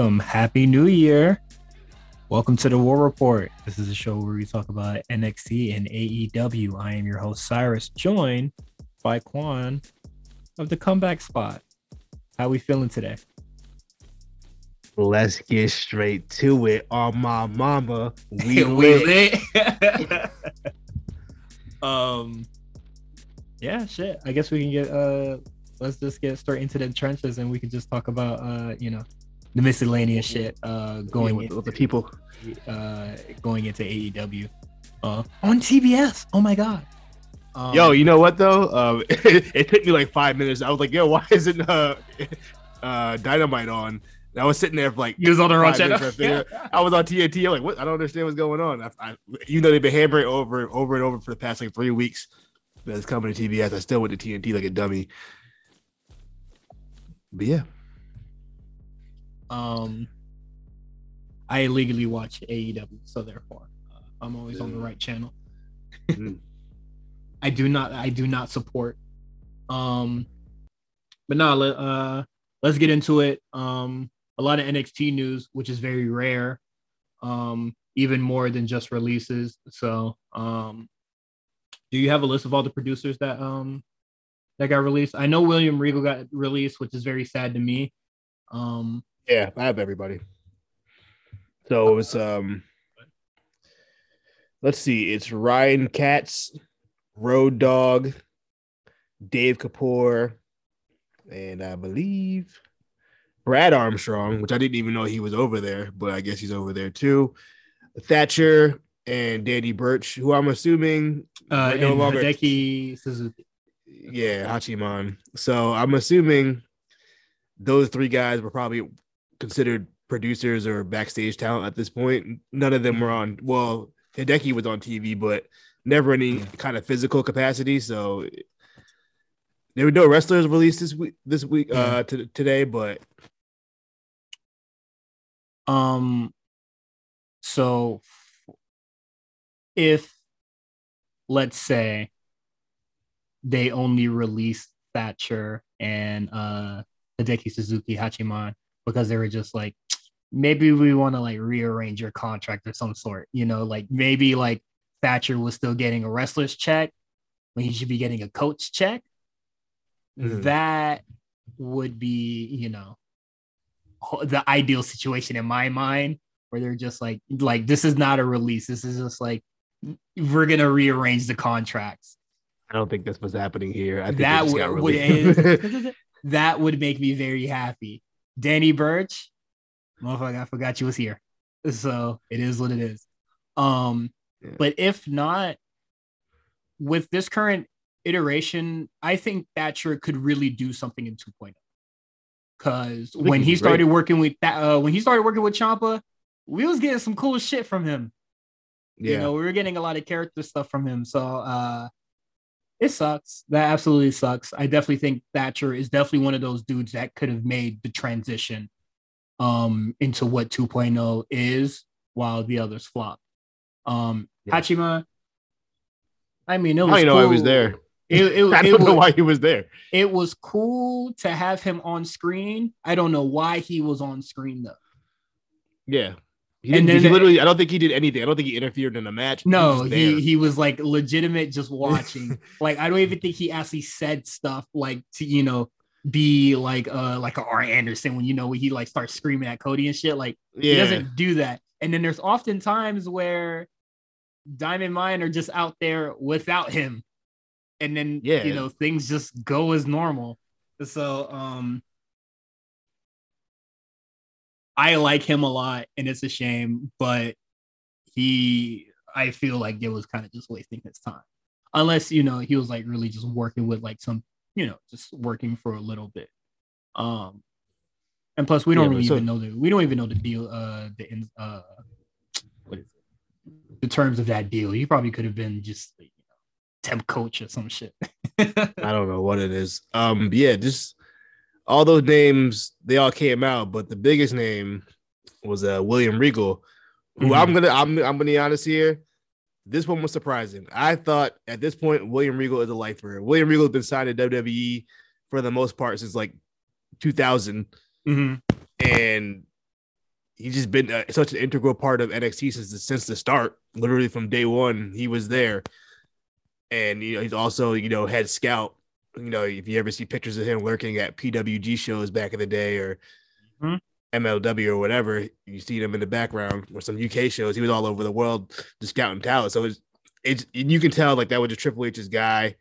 Welcome. Happy New Year. Welcome to the War Report. This is a show where we talk about NXT and AEW. I am your host, Cyrus, joined by Quan of the Comeback Spot. How we feeling today? Let's get straight to it. On my mama, we, we lit. lit. um, yeah, shit. I guess we can get uh, let's just get straight into the trenches and we can just talk about uh, you know, the miscellaneous shit uh going yeah, with, with the people uh going into AEW uh on TBS. Oh my god. Um, yo, you know what though? Um, it, it, took me like five minutes. I was like, yo, why isn't uh, uh Dynamite on? And I was sitting there for like you was on the wrong channel. I was on TNT. I'm like, what? I don't understand what's going on. I, I, you know, they've been hammering over, and over and over for the past like three weeks. That's coming to TBS. I still went to TNT like a dummy. But yeah, um, I illegally watch AEW, so therefore, uh, I'm always yeah. on the right channel. mm. I do not, I do not support. Um, but now, let, uh, let's get into it. Um, a lot of NXT news, which is very rare. Um, even more than just releases. So, um, do you have a list of all the producers that um that got released? I know William Regal got released, which is very sad to me. Um, yeah, I have everybody. So it was um let's see, it's Ryan Katz, Road Dogg, Dave Kapoor, and I believe Brad Armstrong, which I didn't even know he was over there, but I guess he's over there too. Thatcher and Danny Burch, who I'm assuming uh, no longer Hideki Suzuki. Yeah, Hachiman. So I'm assuming those three guys were probably considered producers or backstage talent at this point. None of them were on. Well, Hideki was on TV, but never any kind of physical capacity. So there were no wrestlers released this week. This week, uh, to, today, but um, so if let's say they only released Thatcher and uh Hideki Suzuki Hachiman because they were just like, maybe we want to like rearrange your contract or some sort, you know, like maybe like Thatcher was still getting a wrestler's check when he should be getting a coach check. Mm-hmm. That would be, you know, the ideal situation in my mind where they're just like, like this is not a release. This is just like we're gonna rearrange the contracts. I don't think this was happening here. I think that would that would make me very happy. Danny Burch, motherfucker, I forgot you was here. So it is what it is. Um, yeah. but if not, with this current iteration, I think Thatcher could really do something in 2.0. Cause when he started great. working with that, uh, when he started working with Ciampa, we was getting some cool shit from him. Yeah. You know, we were getting a lot of character stuff from him. So uh it sucks. That absolutely sucks. I definitely think Thatcher is definitely one of those dudes that could have made the transition um into what 2.0 is while the others flop. Um yeah. Hachima, I mean, it was I know cool. I was there. It, it, I don't it know was, why he was there. It was cool to have him on screen. I don't know why he was on screen though. Yeah, he and then he literally, I don't think he did anything. I don't think he interfered in the match. No, he he, he was like legitimate, just watching. like I don't even think he actually said stuff like to you know be like uh like a Arn Anderson when you know when he like starts screaming at Cody and shit. Like yeah. he doesn't do that. And then there's often times where Diamond Mine are just out there without him, and then yeah, you know things just go as normal. So um I like him a lot, and it's a shame, but he, I feel like it was kind of just wasting his time, unless you know he was like really just working with like some, you know, just working for a little bit. Um, and plus we don't yeah, really so, even know the we don't even know the deal, uh, the uh, what is it? The terms of that deal. He probably could have been just you know, temp coach or some shit. I don't know what it is. Um, yeah, just all those names they all came out, but the biggest name was uh, William Regal, who mm-hmm. I'm gonna I'm I'm gonna be honest here. This one was surprising. I thought at this point William Regal is a lifer. William Regal has been signed to WWE for the most part since like 2000, mm-hmm. and he's just been uh, such an integral part of NXT since the, since the start. Literally from day one, he was there, and you know he's also you know head scout. You know if you ever see pictures of him lurking at PWG shows back in the day or mm-hmm. MLW or whatever, you see him in the background or some UK shows. He was all over the world just scouting talent. So it's it's you can tell like that was just Triple H's guy.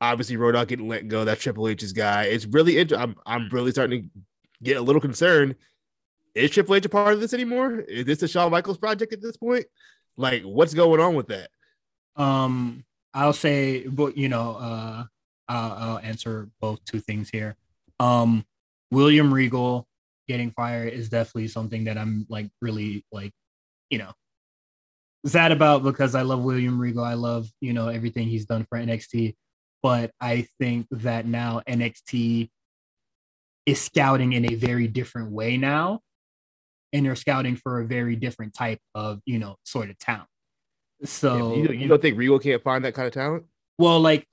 Obviously, Road Dogg getting let go. That's Triple H's guy. It's really interesting. I'm I'm really starting to get a little concerned is Triple H a part of this anymore? Is this a Shawn Michaels project at this point? Like, what's going on with that? Um, I'll say, but you know, uh, I'll, I'll answer both two things here. Um, William Regal getting fired is definitely something that I'm like really like, you know, sad about because I love William Regal. I love you know everything he's done for NXT, but I think that now NXT is scouting in a very different way now and they're scouting for a very different type of you know sort of talent. So yeah, you, you don't think Regal can't find that kind of talent? Well, like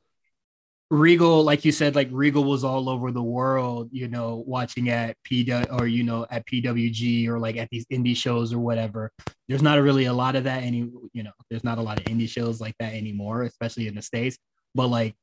Regal, like you said, like Regal was all over the world, you know, watching at P or you know at PWG or like at these indie shows or whatever. There's not really a lot of that any, you know, there's not a lot of indie shows like that anymore, especially in the states. But like,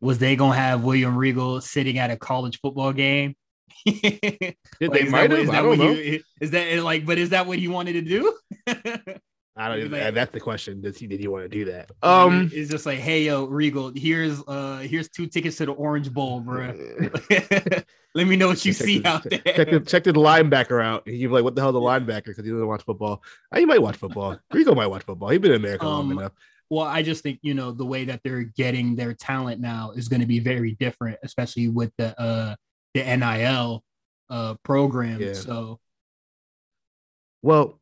was they gonna have William Regal sitting at a college football game like, they might have. I don't know. You, is that like? But is that what he wanted to do? I don't. Even, like, that's the question. Does he did he want to do that? Um, it's just like, hey, yo, Regal, here's uh, here's two tickets to the Orange Bowl, bro. Let me know what you see the, out there. Check the, check the linebacker out. You're like, what the hell, the linebacker? Because he doesn't watch football. Oh, he might watch football. Regal might watch football. He's been in America um, long enough. Well, I just think you know the way that they're getting their talent now is going to be very different, especially with the uh the NIL uh program. Yeah. So well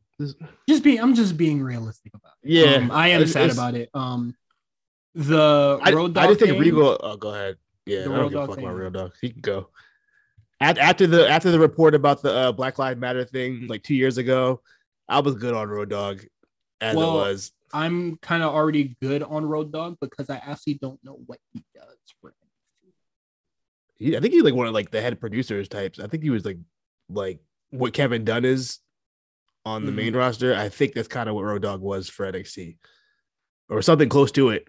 just be I'm just being realistic about it. Yeah. Um, I am sad about it. Um the I, Road Dogg I just think Regal oh go ahead. Yeah, I don't give a fuck thing. about real dog. He can go. At, after the after the report about the uh, Black Lives Matter thing like two years ago, I was good on Road Dogg as well, it was. I'm kind of already good on Road Dogg because I actually don't know what he does for he, I think he's like one of like the head producers types. I think he was like like what Kevin Dunn is on the mm-hmm. main roster. I think that's kind of what Road Dogg was for NXT or something close to it.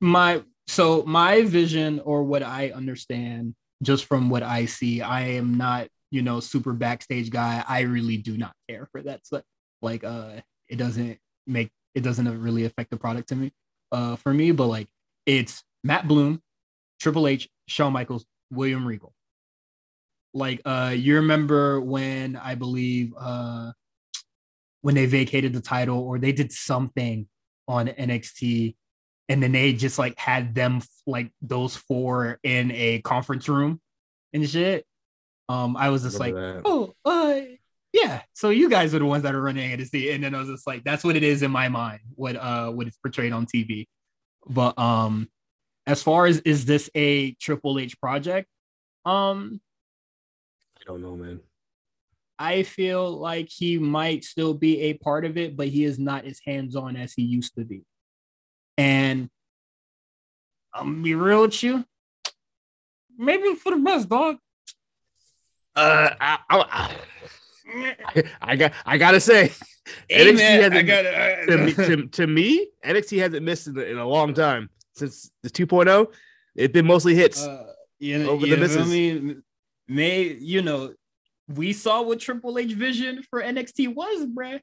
My so my vision or what I understand just from what I see, I am not, you know, super backstage guy. I really do not care for that stuff. Like uh it doesn't make it doesn't really affect the product to me. Uh for me, but like it's Matt Bloom, Triple H, Shawn Michaels, William Regal. Like uh you remember when I believe uh when they vacated the title or they did something on NXT and then they just like had them like those four in a conference room and shit. Um I was just like, that. "Oh, uh yeah, so you guys are the ones that are running NXT." And then I was just like, that's what it is in my mind, what uh what it's portrayed on TV. But um as far as is this a Triple H project? Um, don't know, man. I feel like he might still be a part of it, but he is not as hands on as he used to be. And I'm gonna be real with you, maybe for the best, dog. Uh, I, I, I, I got, I gotta say, hey, NXT man, hasn't, gotta, to, me, to, to, me, NXT hasn't missed in, in a long time since the 2.0, it's been mostly hits uh, you know, over you the misses. I mean, may you know, we saw what Triple H vision for NXT was, bruh.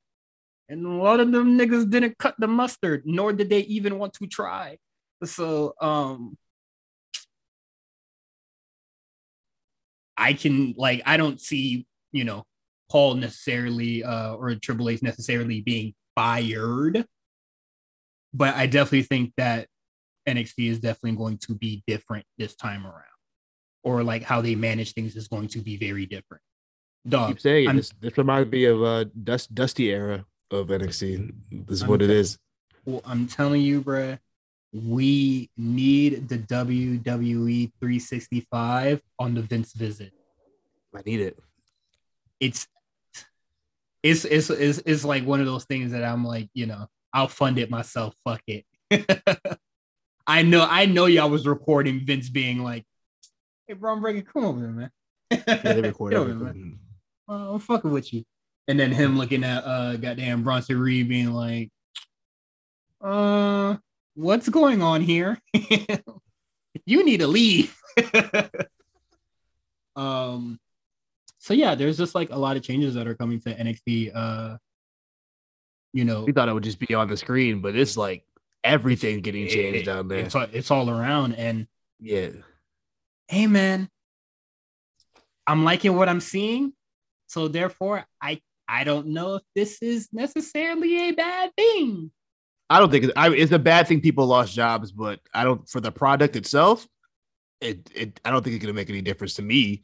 And a lot of them niggas didn't cut the mustard, nor did they even want to try. So um I can like I don't see, you know, Paul necessarily uh or Triple H necessarily being fired. But I definitely think that NXT is definitely going to be different this time around, or like how they manage things is going to be very different. Dog, keep saying it. This, this reminds me of uh dust dusty era of NXT. This is I'm what it is. Well, I'm telling you, bro, we need the WWE 365 on the Vince visit. I need it. It's it's it's it's, it's like one of those things that I'm like, you know, I'll fund it myself. Fuck it. I know, I know y'all was recording Vince being like, "Hey, bro, I'm breaking. Come over here, man. yeah, they recorded. man. Uh, I'm fucking with you. and then him looking at uh goddamn Bronson Reed being like, uh, what's going on here? you need to leave. um, so yeah, there's just like a lot of changes that are coming to NXT. Uh, you know, We thought it would just be on the screen, but it's like everything getting changed it- down there. It's all, it's all around, and Yeah. Hey, man, I'm liking what I'm seeing. So therefore, I I don't know if this is necessarily a bad thing. I don't think it's, I, it's a bad thing people lost jobs, but I don't for the product itself. It, it I don't think it's gonna make any difference to me.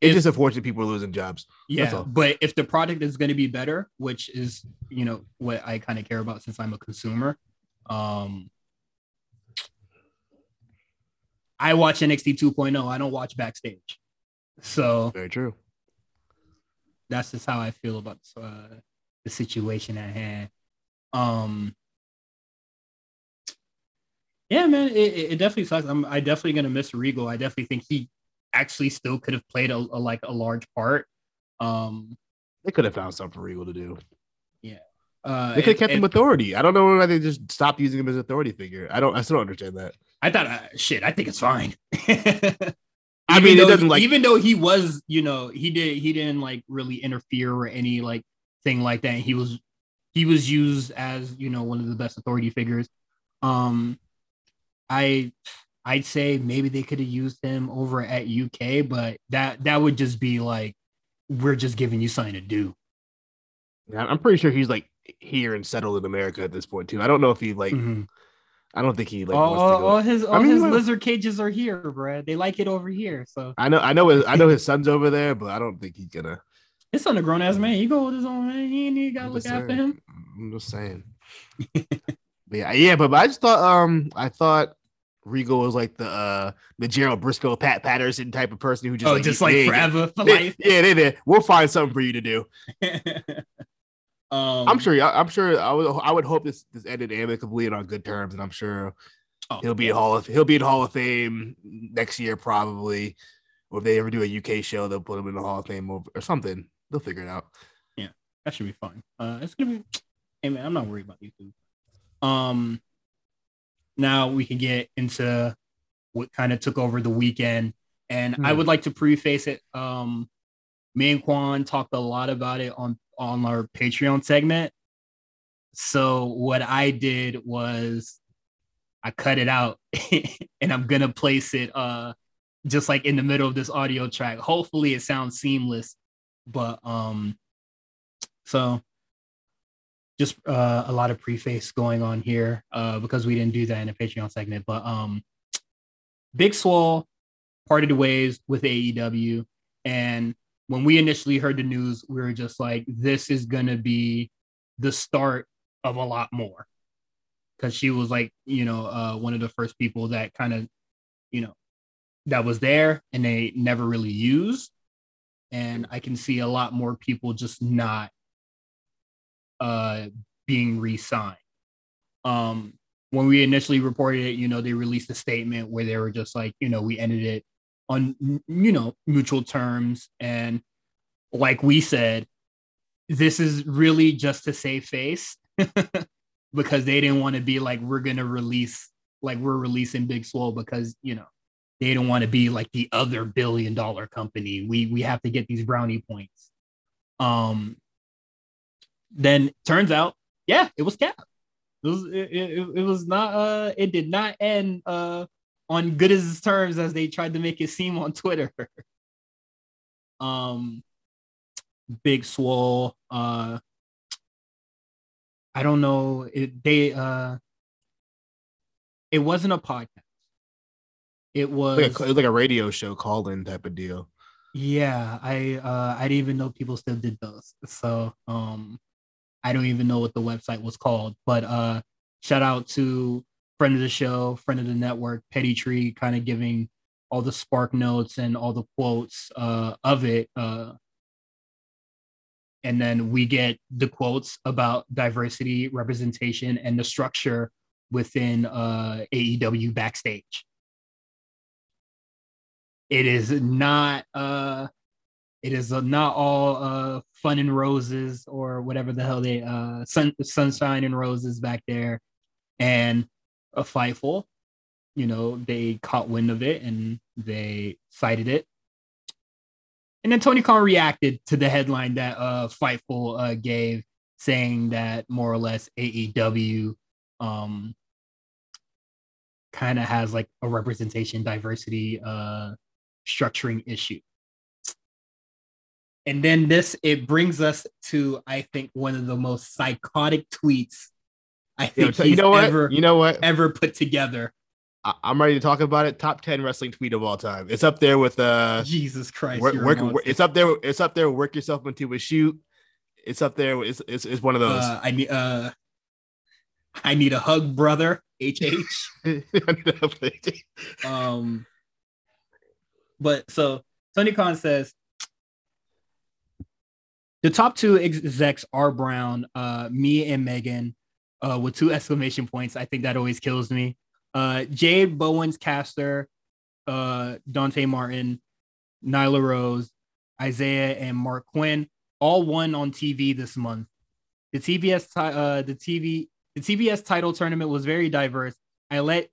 It's If- just unfortunate people are losing jobs. Yeah, but if the product is going to be better, which is you know what I kind of care about since I'm a consumer, um, I watch NXT 2.0. I don't watch backstage, so Very true. that's just how I feel about uh, the situation at hand. Um, yeah, man, it, it it definitely sucks. I'm I definitely gonna miss Regal. I definitely think he actually still could have played a, a like a large part. Um, They could have found something for Regal to do. Yeah. Uh, They could have and- kept him authority. I don't know why they just stopped using him as authority figure. I don't. I still don't understand that. I thought, uh, shit, I think it's fine. I mean, it doesn't like. even though he was, you know, he did he didn't like really interfere or any like thing like that. He was he was used as you know one of the best authority figures. Um, I I'd say maybe they could have used him over at UK, but that that would just be like we're just giving you something to do. Yeah, I'm pretty sure he's like here and settled in America at this point too. I don't know if he like. Mhm. I don't think he like all, wants to go. all his all mean, his lizard cages are here, bro. They like it over here, so I know. I know. His, I know his son's over there, but I don't think he's gonna. His son a grown ass man. He go with his own man. He ain't even gotta look just after him. I'm just saying. but yeah, yeah, but, but I just thought um I thought Regal was like the uh the Gerald Brisco, Pat Patterson type of person who just oh, like, just like forever for life. yeah, they did. We'll find something for you to do. um, I'm sure. I'm sure. I would. I would hope this this ended amicably and on good terms, and I'm sure oh, he'll be yeah. in Hall of he'll be in Hall of Fame next year probably. Or if they ever do a UK show, they'll put him in the Hall of Fame over, or something. They'll figure it out. Yeah, that should be fun. Uh, it's gonna be. Hey man, I'm not worried about YouTube. Um, now we can get into what kind of took over the weekend, and I Hmm. would like to preface it. Um, me and Quan talked a lot about it on on our Patreon segment. So what I did was I cut it out, and I'm gonna place it uh just like in the middle of this audio track. Hopefully, it sounds seamless, but um. So just uh, a lot of preface going on here uh, because we didn't do that in the Patreon segment. But um, Big Swole parted ways with AEW. And when we initially heard the news, we were just like, this is going to be the start of a lot more. Because she was like, you know, uh, one of the first people that kind of, you know, that was there and they never really used. And I can see a lot more people just not uh, being re-signed. Um, when we initially reported it, you know, they released a statement where they were just like, you know, we ended it on, you know, mutual terms. And like we said, this is really just to save face because they didn't want to be like, we're to release, like we're releasing Big Swole because, you know, they don't want to be like the other billion dollar company. We, we have to get these brownie points. Um, then turns out, yeah, it was Cap. It was it, it, it was not uh it did not end uh on good as terms as they tried to make it seem on Twitter. um Big Swole, uh I don't know. It they uh it wasn't a podcast. It was Like a, like a radio show call in type of deal. yeah, I uh I didn't even know people still did those. So um I don't even know what the website was called, but uh shout out to friend of the show, friend of the network, Petty Tree, kind of giving all the spark notes and all the quotes uh of it. Uh and then we get the quotes about diversity, representation, and the structure within uh AEW backstage. It is not uh it is not all uh, fun and roses or whatever the hell they uh, sun sunshine and roses back there, and a Fightful. You know, they caught wind of it and they cited it. And then Tony Khan reacted to the headline that uh, Fightful uh, gave, saying that more or less AEW um, kind of has like a representation diversity uh, structuring issue. And then this it brings us to I think one of the most psychotic tweets I think Yo, you know what? ever you know what? ever put together. I- I'm ready to talk about it. Top ten wrestling tweet of all time. It's up there with uh, Jesus Christ! work, you're work, it's up there. It's up there. Work yourself into a shoot. It's up there. It's it's, it's one of those. Uh, I need uh, I need a hug, brother. HH. Um, but so Tony Khan says the top two execs are Brown, uh, me and Megan, uh, with two exclamation points. I think that always kills me. Uh, Jade Bowens caster, uh, Dante Martin, Nyla Rose, Isiah, and Marq Quen all won on TV this month. The TBS, ti- uh, the TV, the TBS title tournament was very diverse. I let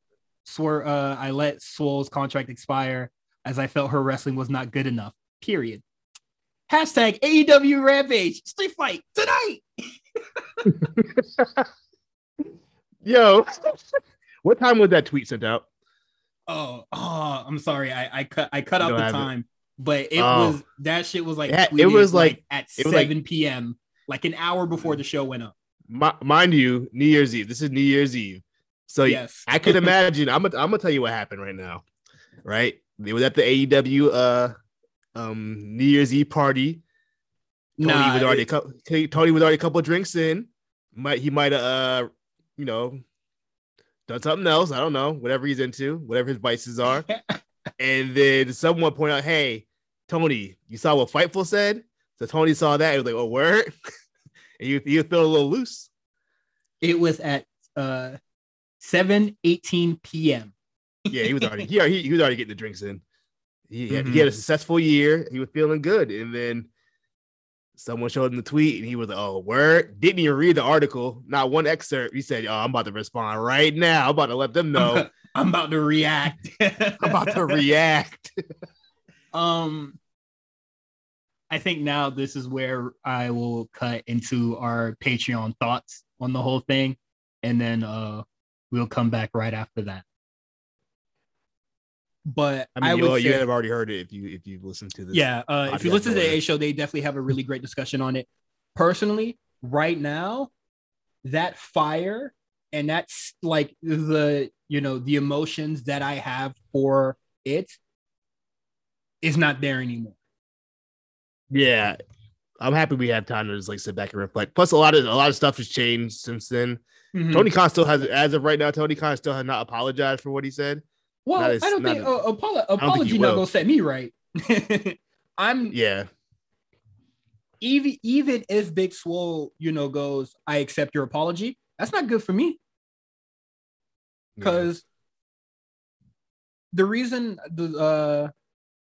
Swir, uh, I let Swole's contract expire as I felt her wrestling was not good enough. Period. Hashtag AEW Rampage Street Fight tonight. Yo, what time was that tweet sent out? Oh, oh, I'm sorry. I, I cut I cut out the have it. time, but it Oh. was that shit was like Yeah, it was like- at it was like- 7 p.m. like an hour before the show went up. Mi- mind you, New Year's Eve. This is New Year's Eve. So yes, I could imagine. I'm gonna I'm gonna tell you what happened right now. Right, they was at the AEW uh um New Year's Eve party. Tony nah, was already a it- couple, Tony was already a couple drinks in. Might he might have uh you know done something else. I don't know whatever he's into, whatever his vices are. and then someone pointed out, "Hey, Tony, you saw what Fightful said?" So Tony saw that. He was like, "Oh, word!" and you, was feeling a little loose. it was at uh 7 18 p.m. Yeah, he was already he, he, he was already getting the drinks in. He, had, Mhm. he had a successful year. He was feeling good, and then someone showed him the tweet, and he was like, "Oh, word!" Didn't even read the article, not one excerpt. He said, "Oh, I'm about to respond right now. I'm about to let them know. I'm about to react. I'm about to react." Um, I think now this is where I will cut into our Patreon thoughts on the whole thing, and then uh, we'll come back right after that. But I mean, I you, you say, have already heard it if you if you've listened to this. yeah. Uh, if you listen to the. A show, they definitely have a really great discussion on it. Personally, right now, that fire and that's like the you know the emotions that I have for it is not there anymore. Yeah, I'm happy we have time to just like sit back and reflect. Plus, a lot of a lot of stuff has changed since then. Mhm. Tony Khan still has, as of right now, Tony Khan still has not apologized for what he said. Well, as- I don't think as- uh, apolo- apology not gonna set me right. I'm Yeah, even even if Big Swole, you know, goes, I accept your apology. That's not good for me because the reason the uh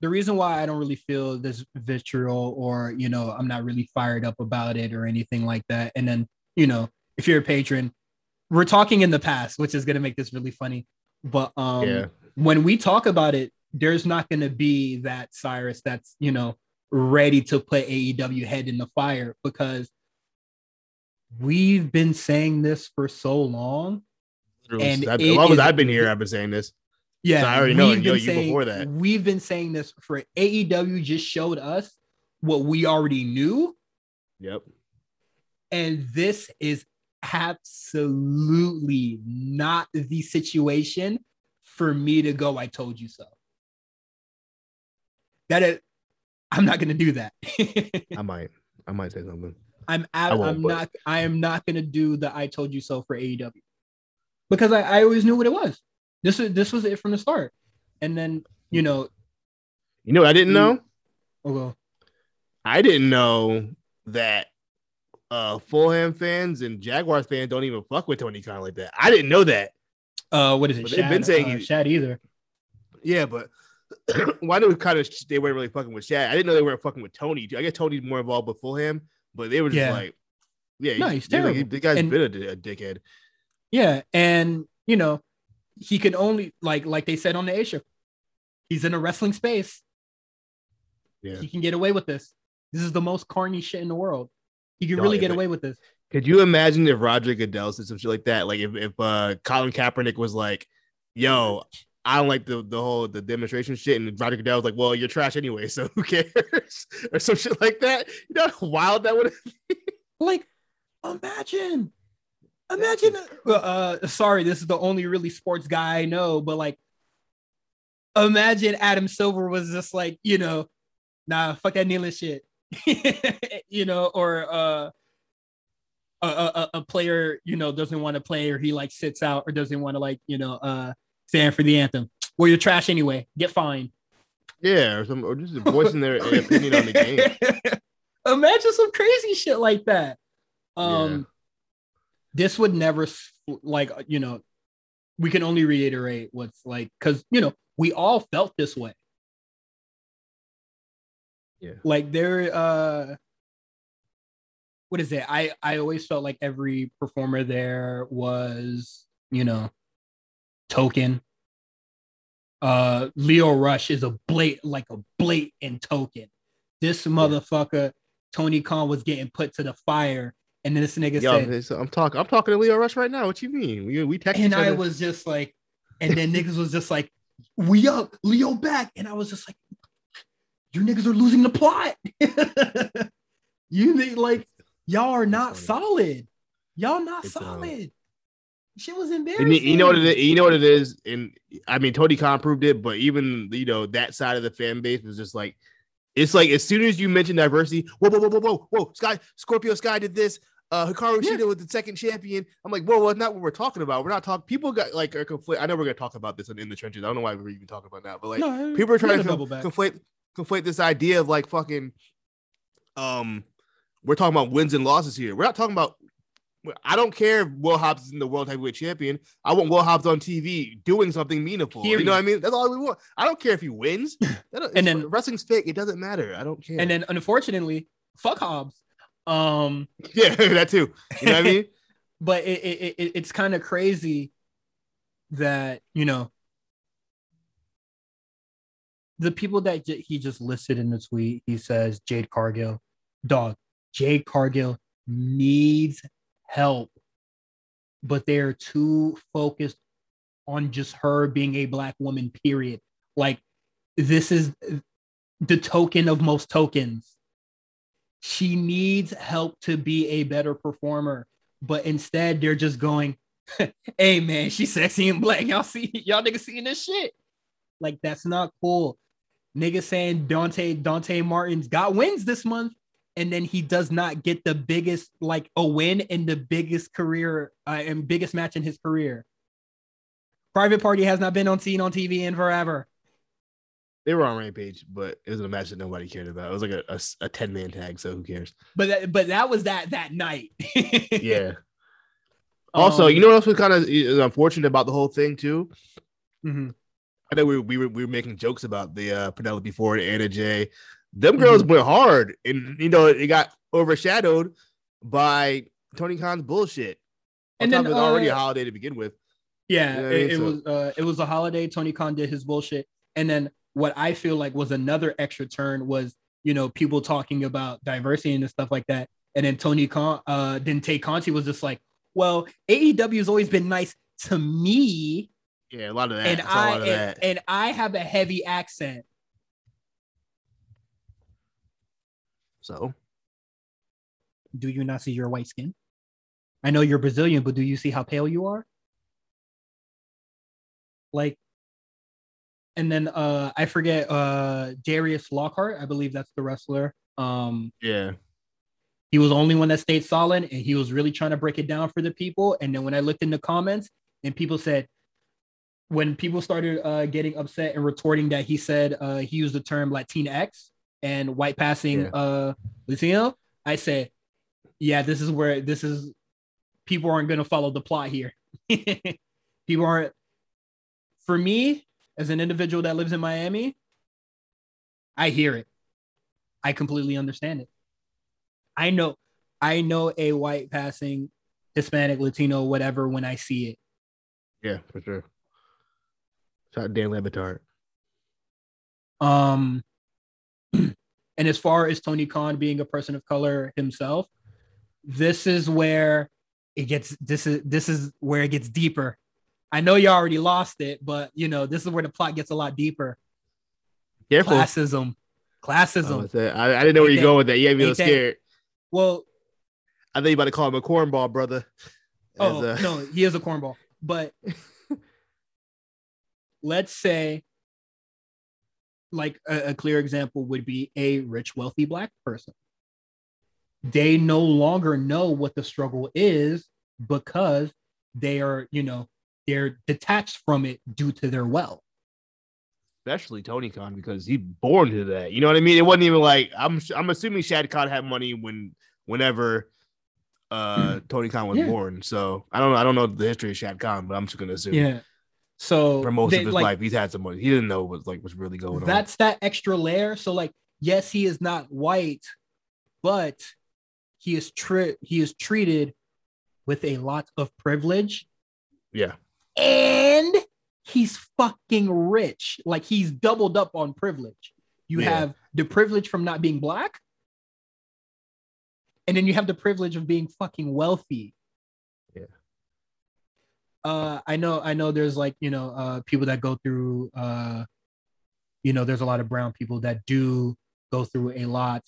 the reason why I don't really feel this vitriol or you know I'm not really fired up about it or anything like that. And then you know if you're a patron, we're talking in the past, which is gonna make this really funny. But um, yeah, when we talk about it, there's not going to be that Cyrus that's, you know, ready to put AEW head in the fire because we've been saying this for so long. and I've- as long as I've been here, I've been saying this. Yeah, So I already know you- you saying- before that. We've been saying this for AEW just showed us what we already knew. Yep. And this is absolutely not the situation for me to go, I told you so. That is, I'm not going to do that. I might, I might say something. I'm I out, won't, I'm but- not I am not going to do the I told you so for AEW because I, I always knew what it was. This was this was it from the start. And then, you know, You know, what I didn't know. oh, well, I didn't know that uh Fulham fans and Jaguars fans don't even fuck with Tony Khan like that. I didn't know that. uh, what is it? But they've Shad, been saying uh, he- Shad either. Yeah, but well, I knew kind of they weren't really fucking with Shad. I didn't know they weren't fucking with Tony. I guess Tony's more involved with Fulham, but they were just Yeah. like, yeah, No, he- he's they're like, terrible. the guy's And- been a, a dickhead. Yeah, and you know, he can only like like they said on the Asia, he's in a wrestling space. Yeah. He can get away with this. This is the most corny shit in the world. He can really get away with this. Could you imagine if Roger Goodell said some shit like that? Like if, if uh Colin Kaepernick was like, yo, I don't like the, the whole the demonstration shit, and Roger Goodell was like, Well, you're trash anyway, so who cares? or some shit like that. You know how wild that would be. Like, imagine, imagine. Uh, sorry, this is the only really sports guy I know, but like, imagine Adam Silver was just like, you know, nah, fuck that kneeling shit, you know, or uh. A, a, a- player, you know, doesn't want to play, or he like sits out, or doesn't want to like, you know, uh, stand for the anthem. Well, you're trash anyway. Get fined. Yeah, or some or just voicing their opinion on the game. Imagine some crazy shit like that. Um, this would never like you know, we can only reiterate what's like because you know we all felt this way. Yeah. Like there, uh, what is it? I I always felt like every performer there was you know, token. Uh, Lio Rush is a blate like a blatant token. This motherfucker, Tony Khan was getting put to the fire, and then this nigga Yo, said, I'm talking. I'm talking to Lio Rush right now. What you mean? We we text and I was just like, and then niggas was just like, we up, Lio back, and I was just like, you niggas are losing the plot. you need like y'all are not solid. Y'all not It's, uh, solid. Shit was embarrassing. you, know what it is. You know what it is. And I mean, Tony Khan proved it. But even you know that side of the fan base was just like, it's like as soon as you mention diversity, whoa, whoa, whoa, whoa, whoa, whoa, Sky Scorpio Sky did this. Uh, Hikaru Yeah. Shida was the second champion. I'm like, whoa, well, that's not what we're talking about. We're not talking. People got like are conflict. I know we're gonna talk about this in, in the trenches. I don't know why we're even talking about that, but like No, people are trying back. conflate conflate this idea of like fucking um we're talking about wins and losses here. We're not talking about I don't care if Will Hobbs is in the world heavyweight champion. I want Will Hobbs on TV doing something meaningful. You know what I mean? That's all we want. I don't care if he wins. And then- wrestling's fake. It doesn't matter. I don't care. And then unfortunately, fuck Hobbs. Um, yeah, that too. You know what I mean? but it, it, it it's kind of crazy that you know the people that j- he just listed in the tweet he says jade cargill dog jade cargill needs help but they're too focused on just her being a black woman period like this is the token of most tokens she needs help to be a better performer but instead they're just going, "Hey man, she's sexy and black. Y'all see, y'all niggas seeing this shit? Like that's not cool." Niggas saying Dante Dante Martin's got wins this month, and then he does not get the biggest like a win in the biggest career uh, and biggest match in his career. Private Party has not been on scene on TV in forever. They were on Rampage, but it was a match that nobody cared about. It was like a, a, a 10 man tag, so who cares? But that, but that was that that night. Yeah. Also, Um, you know what else was kind of unfortunate about the whole thing too? mhm. I know we were, we were we were making jokes about the uh, Penelope Ford, Anna Jay. Them girls went hard, and you know it got overshadowed by Tony Khan's bullshit. And then, it already uh, a holiday to begin with. Yeah, You know what I it, mean? it So- was uh, it was a holiday. Tony Khan did his bullshit, and then what I feel like was another extra turn was you know people talking about diversity and stuff like that, and then Tony Khan, uh, then Tay Conti was just like, well, AEW has always been nice to me, Yeah, a lot of that. and I saw lot of and, that. and I have a heavy accent. so Do you not see your white skin? I know you're Brazilian, but do you see how pale you are? Like, and then uh I forget uh Darius Lockhart, I believe that's the wrestler. Um yeah, he was the only one that stayed solid and he was really trying to break it down for the people. And then when I looked in the comments and people said when people started uh getting upset and retorting that he said uh he used the term Latinx and white passing Yeah. uh Latino, I said, yeah, this is where this is people aren't gonna follow the plot here. people aren't for me, as an individual that lives in Miami, I hear it. I completely understand it. I know, I know a white passing Hispanic, Latino, whatever when I see it. Yeah, for sure. Shout out Dan Le Batard. Um, and as far as Tony Khan being a person of color himself, this is where it gets. This is this is where it gets deeper. I know you already lost it, but you know this is where the plot gets a lot deeper. Careful. Classism, classism. Oh, I, I, didn't know where you're going with that. You had me a little scared. Well, I think you about to call him a cornball, brother. oh a... no, he is a cornball. But let's say like a, a, clear example would be a rich wealthy black person. They no longer know what the struggle is because they are you know they're detached from it due to their wealth. Especially tony khan because he's born to that. You know what i mean? It wasn't even like i'm i'm assuming shad khan had money when whenever uh tony khan was yeah. born. So i don't know i don't know the history of shad khan but i'm just gonna assume. Yeah so for most they, of his like, life, he's had some. He didn't know what like what's really going that's on. That's that extra layer. So like, yes, he is not white, but he is tri- he is treated with a lot of privilege. Yeah. And he's fucking rich. Like he's doubled up on privilege. You yeah. have the privilege from not being black. And then you have the privilege of being fucking wealthy uh i know i know there's like you know uh people that go through uh you know there's a lot of brown people that do go through a lot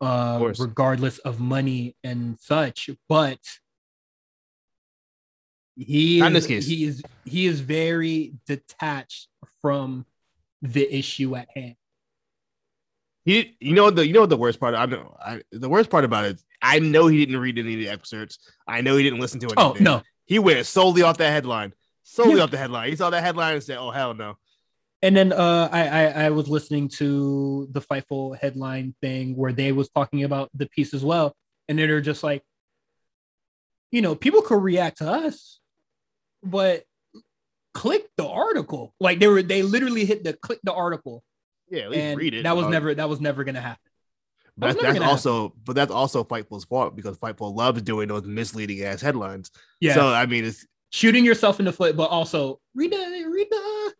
uh of regardless of money and such but he is, he is he is very detached from the issue at hand he, you know the you know the worst part. I know I, the worst part about it. I know he didn't read any of the excerpts. I know he didn't listen to it. Oh no, he went solely off that headline, solely yeah. off the headline. He saw that headline and said, "Oh hell no." And then uh, I, I, I was listening to the Fightful headline thing where they was talking about the piece as well, and they're just like, you know, people could react to us, but click the article. Like they were, they literally hit the click the article. Yeah, at and read it. That was never that was never gonna happen. But that's, that's also, but that's also Fightful's fault because Fightful loves doing those misleading ass headlines. Yeah. So I mean, it's shooting yourself in the foot, but also read the read the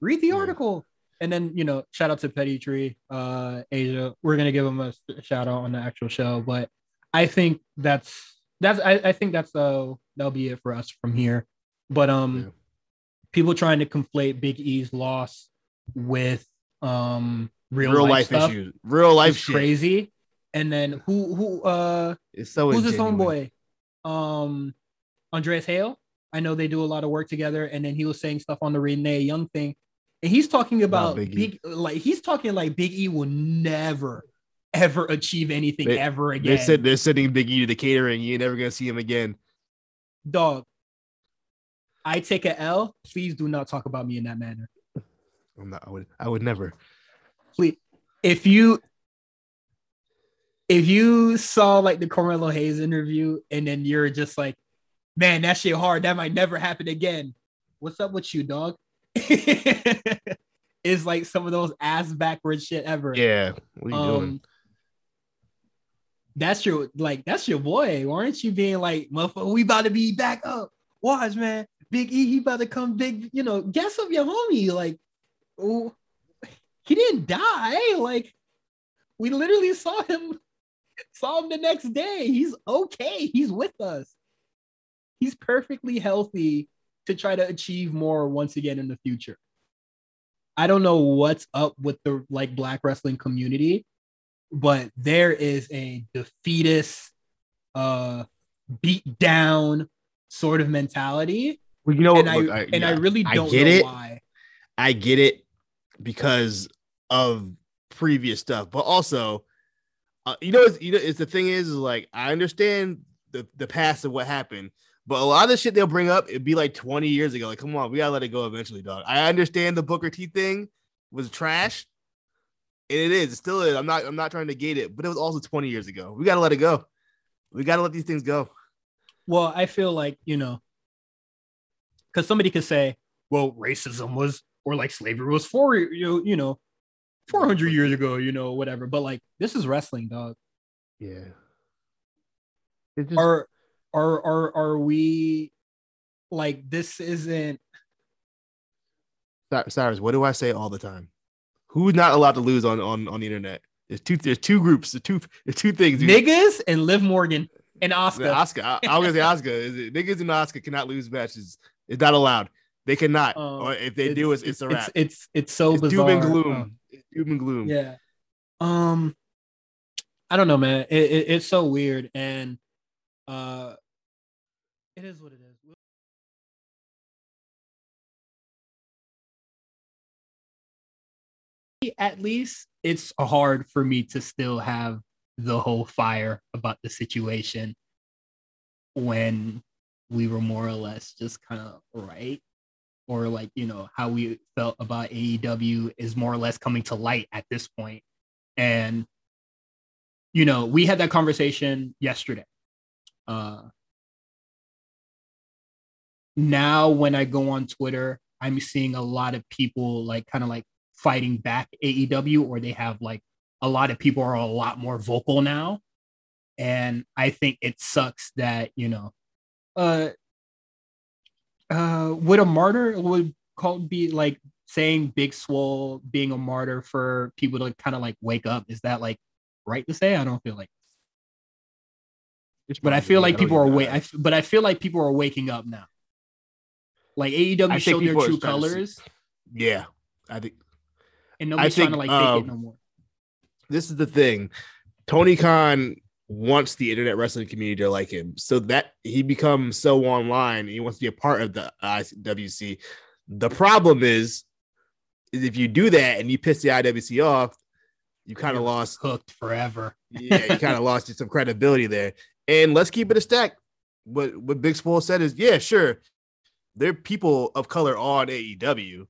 read the yeah. article. And then you know, shout out to Petty Tree, uh, Asia. We're gonna give them a shout out on the actual show, but I think that's that's I, I think that's uh that'll be it for us from here. But um, yeah. people trying to conflate Big E's loss with um real, real life, life issues, real life crazy. And then who who uh it's so who's his homeboy? Um Andreas Hale. I know they do a lot of work together, and then he was saying stuff on the Renee Young thing, and he's talking about Big, Big like he's talking like Big E will never ever achieve anything they, ever again. They said they're sending Big E to the catering. You're never gonna see him again. Dog, I take a L. Please do not talk about me in that manner. I'm not. I would. I would never please, if you if you saw like the Carmelo Hayes interview and then you're just like, man, that shit hard. That might never happen again. What's up with you, dog? is like some of those ass backwards shit ever. Yeah. What are you um, doing? That's your like that's your boy. Why aren't you being like, motherfucker, we about to be back up. Watch, man. Big E, he about to come big, you know, guess up your homie. Like, oh, he didn't die. Like we literally saw him, saw him the next day. He's okay. He's with us. He's perfectly healthy to try to achieve more once again in the future. I don't know what's up with the like black wrestling community, but there is a defeatist, uh, beat down sort of mentality. Well, you know, and look, I, I, and yeah, I really don't I get know it. why. I get it because of previous stuff, but also, uh, you know, it's, you know, it's the thing is, is like I understand the the past of what happened, but a lot of the shit they'll bring up, it'd be like 20 years ago. Like, come on, we gotta let it go eventually, dog. I understand the Booker T thing was trash, and it is, it still is. I'm not, I'm not trying to gate it, but it was also 20 years ago. We gotta let it go. We gotta let these things go. Well, I feel like you know, because somebody could say, well, racism was or like slavery was for you you know 400 years ago, you know, whatever. But like this is wrestling, dog. Yeah. It just... Are are are are we like this isn't Cyrus, what do I say all the time? Who's not allowed to lose on on on the internet? There's two there's two groups, there's two there's two things. Niggas and Liv Morgan and Oscar. Oscar, I, I was gonna say it, niggas and Oscar cannot lose matches. It's not allowed. They cannot. Um, or if they do, it's it's a wrap. It's it's, it's so it's bizarre. doom and gloom. Um, it's doom and gloom. Yeah. Um, I don't know, man. It, it, it's so weird, and uh, it is what it is. At least it's hard for me to still have the whole fire about the situation when we were more or less just kind of right or like you know how we felt about AEW is more or less coming to light at this point. And you know we had that conversation yesterday. Uh now when I go on Twitter I'm seeing a lot of people like kind of like fighting back AEW or they have like a lot of people are a lot more vocal now. And I think it sucks that you know uh uh would a martyr would call be like saying big swole being a martyr for people to kind of like wake up? Is that like right to say? I don't feel like but i feel like people are wait but i feel like people are waking up now. Like aew showed their true colors. Yeah i think and nobody's think, trying to like um, fake it no more. this is the thing. Tony khan wants the internet wrestling community to like him so that he becomes so online he wants to be a part of the IWC. The problem is, is if you do that and you piss the IWC off, you kind of lost hooked forever. yeah, you kind of lost some credibility there. And let's keep it a stack. What what Big Swole said is, yeah, sure, there are people of color on AEW.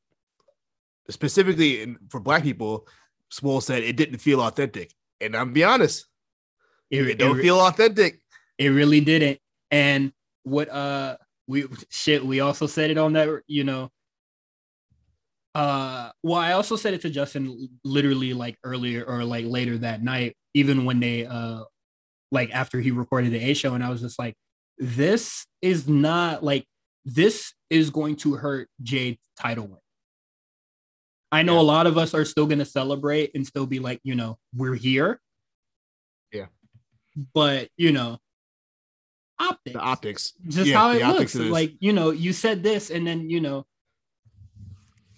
Specifically in, for black people, Swole said it didn't feel authentic. And I'm be honest, it, it don't it, feel authentic. It really didn't. And what uh we shit, we also said it on that, you know. Uh well, I also said it to Justin literally like earlier or like later that night, even when they uh like after he recorded the A show, and I was just like, this is not like this is going to hurt Jade's title win. I know yeah. a lot of us are still going to celebrate and still be like, you know, we're here but you know, optics. The optics. Just yeah, how it looks. Like, you know, you said this, and then you know,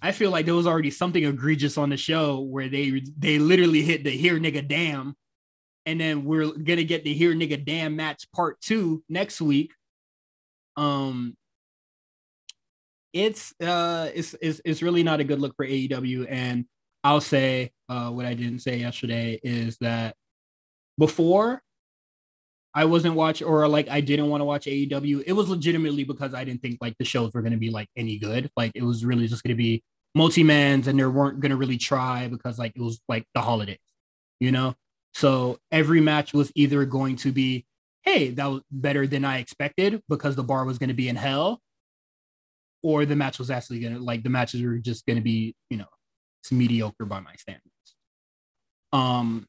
I feel like there was already something egregious on the show where they they literally hit the here nigga damn. And then we're gonna get the here nigga damn match part two next week. Um it's uh it's, it's it's really not a good look for AEW. And I'll say uh what I didn't say yesterday is that before I wasn't watching or like I didn't want to watch AEW, it was legitimately because I didn't think like the shows were going to be like any good. Like it was really just going to be multi-mans and they weren't going to really try because like it was like the holidays, you know? So every match was either going to be, hey, that was better than I expected because the bar was going to be in hell, or the match was actually going to like the matches were just going to be, you know, it's mediocre by my standards. Um,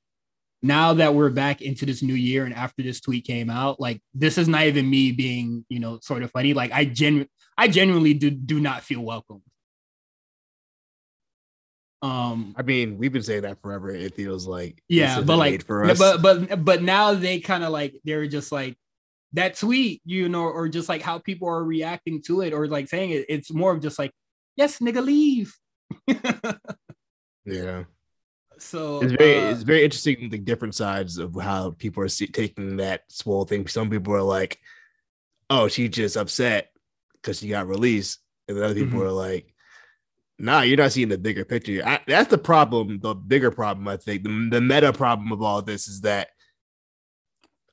now that we're back into this new year and after this tweet came out, like this is not even me being, you know, sort of funny. Like I genu I genuinely do do not feel welcome. Um I mean, we've been saying that forever. It feels like yeah, but like for us. but but but now they kind of like they're just like that tweet, you know, or just like how people are reacting to it, or like saying it, it's more of just like, yes, nigga, leave. yeah. So it's very uh, it's very interesting the different sides of how people are see, taking that swole thing. Some people are like, "Oh, she's just upset because she got released," and then other people mm-hmm. are like, "Nah, you're not seeing the bigger picture." I, that's the problem. The bigger problem, I think, the, the meta problem of all this is that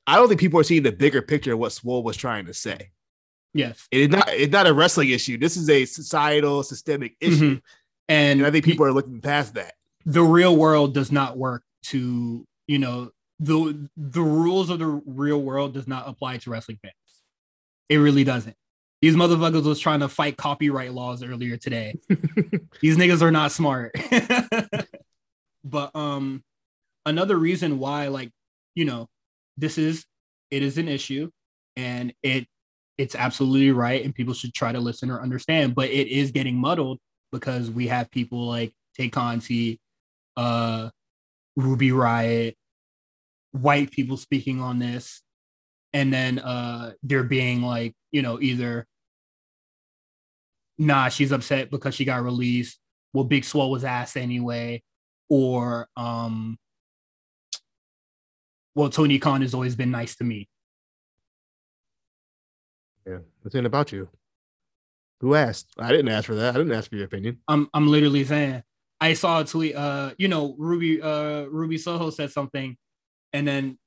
I don't think people are seeing the bigger picture of what Swole was trying to say. Yes, it's not it's not a wrestling issue. This is a societal systemic issue, mm-hmm. and, and I think people are looking past that the real world does not work to you know the the rules of the real world does not apply to wrestling fans it really doesn't These motherfuckers was trying to fight copyright laws earlier today. These niggas are not smart. but um another reason why like, you know, this is it is an issue and it it's absolutely right and people should try to listen or understand, but it is getting muddled because we have people like Tay Conti, uh Ruby Riott, white people speaking on this and then uh there being like you know either nah she's upset because she got released well big Swole was asked anyway or um well tony khan has always been nice to me. Yeah what's in about you. Who asked? I didn't ask for that. I didn't ask for your opinion. I'm i'm literally saying i saw a tweet uh you know ruby uh ruby soho said something and then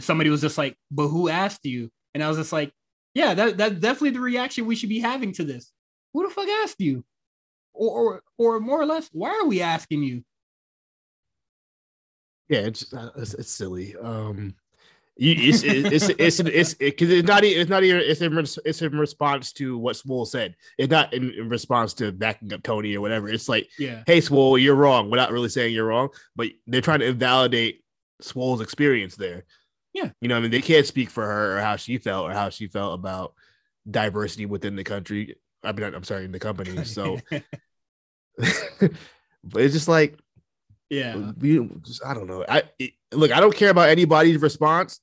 somebody was just like, "But who asked you?" And I was just like, "Yeah, that that's definitely the reaction we should be having to this. Who the fuck asked you?" Or or, or more or less, why are we asking you? Yeah, it's uh, it's, it's silly. Um, it's it's it's it's because it's not it's not even it's in it's in response to what Swole said. It's not in, in, response to backing up Tony or whatever. It's like, yeah, hey Swole, you're wrong. Without really saying you're wrong, but they're trying to invalidate Swole's experience there. Yeah. You know, I mean, they can't speak for her or how she felt or how she felt about diversity within the country. I mean, I'm sorry, in the company. So, but it's just like, yeah, we just, I don't know. I it, look, I don't care about anybody's response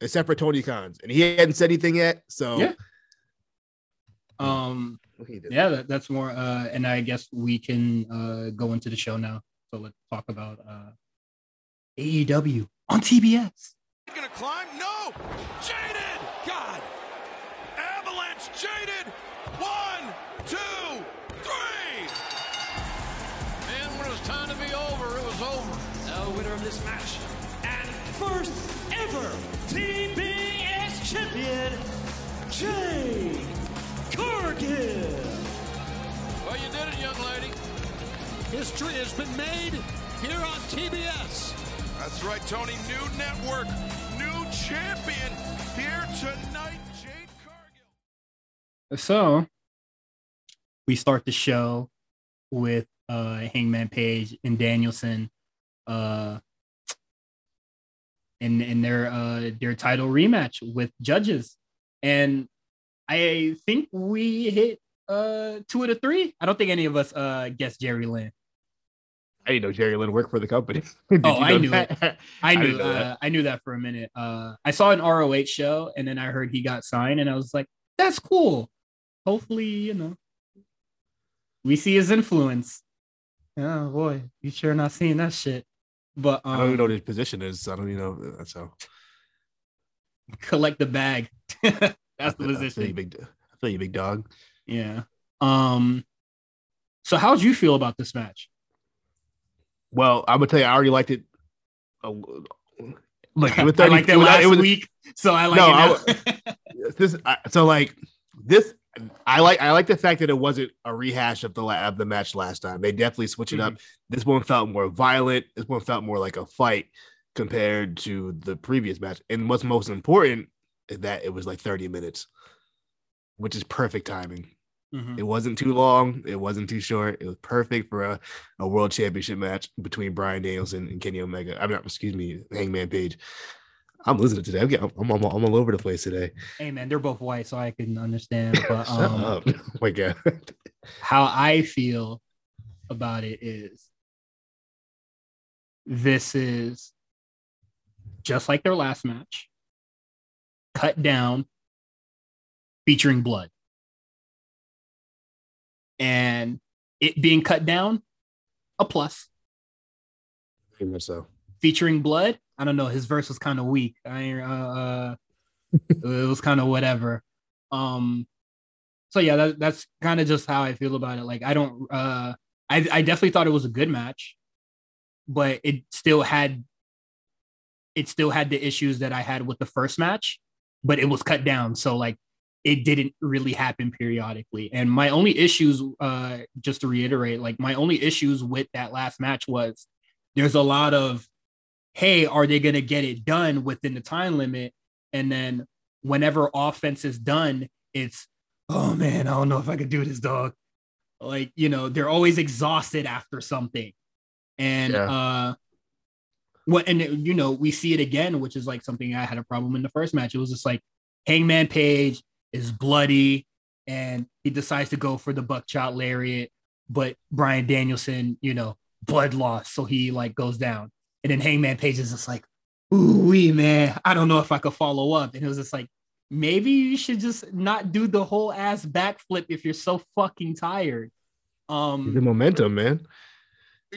except for Tony Khan's, and he hadn't said anything yet. So, yeah. Um, yeah, that, that's more. Uh, and I guess we can uh go into the show now. So let's talk about uh AEW on TBS. Gonna climb? No! Jaded! Jade Cargill. Well, you did it, young lady. History has been made here on TBS. That's right, Tony. New network, new champion here tonight, Jade Cargill. So we start the show with uh Hangman Page and Danielson uh in in their uh their title rematch with judges. And I think we hit uh two of the three. I don't think any of us uh guessed Jerry Lynn. I didn't know Jerry Lynn worked for the company. oh, I knew that? it. I knew. I, uh, I knew that for a minute. Uh, I saw an ROH show, and then I heard he got signed, and I was like, "That's cool." Hopefully, you know, we see his influence. Oh boy, you sure not seeing that shit. But um, I don't even know what his position is. I don't even know. That's how. Collect the bag. that's I the position. I feel you, big. I feel you, big dog. Yeah. Um. So, how'd you feel about this match? Well, I'm gonna tell you, I already liked it. Uh, like I liked it last it was, week, so I like no, it I, this. So like this, I like I like the fact that it wasn't a rehash of the of the match last time. They definitely switch it mm-hmm. up. This one felt more violent. This one felt more like a fight compared to the previous match. And what's most important is that it was like 30 minutes, which is perfect timing. Mm-hmm. It wasn't too long. It wasn't too short. It was perfect for a, a world championship match between Brian Danielson and Kenny Omega. I'm not, excuse me, Hangman Page. I'm listening today. I'm, I'm, I'm, I'm, all over the place today. Hey man, they're both white, so I can understand. But um, oh my god, how I feel about it is this is just like their last match, cut down, featuring blood and it being cut down, a plus. Very much so. Featuring blood, I don't know. His verse was kind of weak. I uh, uh it was kind of whatever. Um, so yeah, that, that's kind of just how I feel about it. Like I don't, uh, I I definitely thought it was a good match, but it still had, it still had the issues that I had with the first match, but it was cut down. So like it didn't really happen periodically. And my only issues, uh, just to reiterate, like my only issues with that last match was there's a lot of, hey, are they going to get it done within the time limit? And then whenever offense is done, it's oh man, I don't know if I could do this, dog. Like, you know, they're always exhausted after something. And Yeah. uh what and it- you know, we see it again, which is like something I had a problem in the first match. It was just like Hangman Page is bloody and he decides to go for the buckshot lariat, but Brian Danielson, you know, blood loss, so he like goes down. And then Hangman Page is just like, ooh wee man, I don't know if I could follow up. And it was just like, maybe you should just not do the whole ass backflip if you're so fucking tired. The Um momentum, man.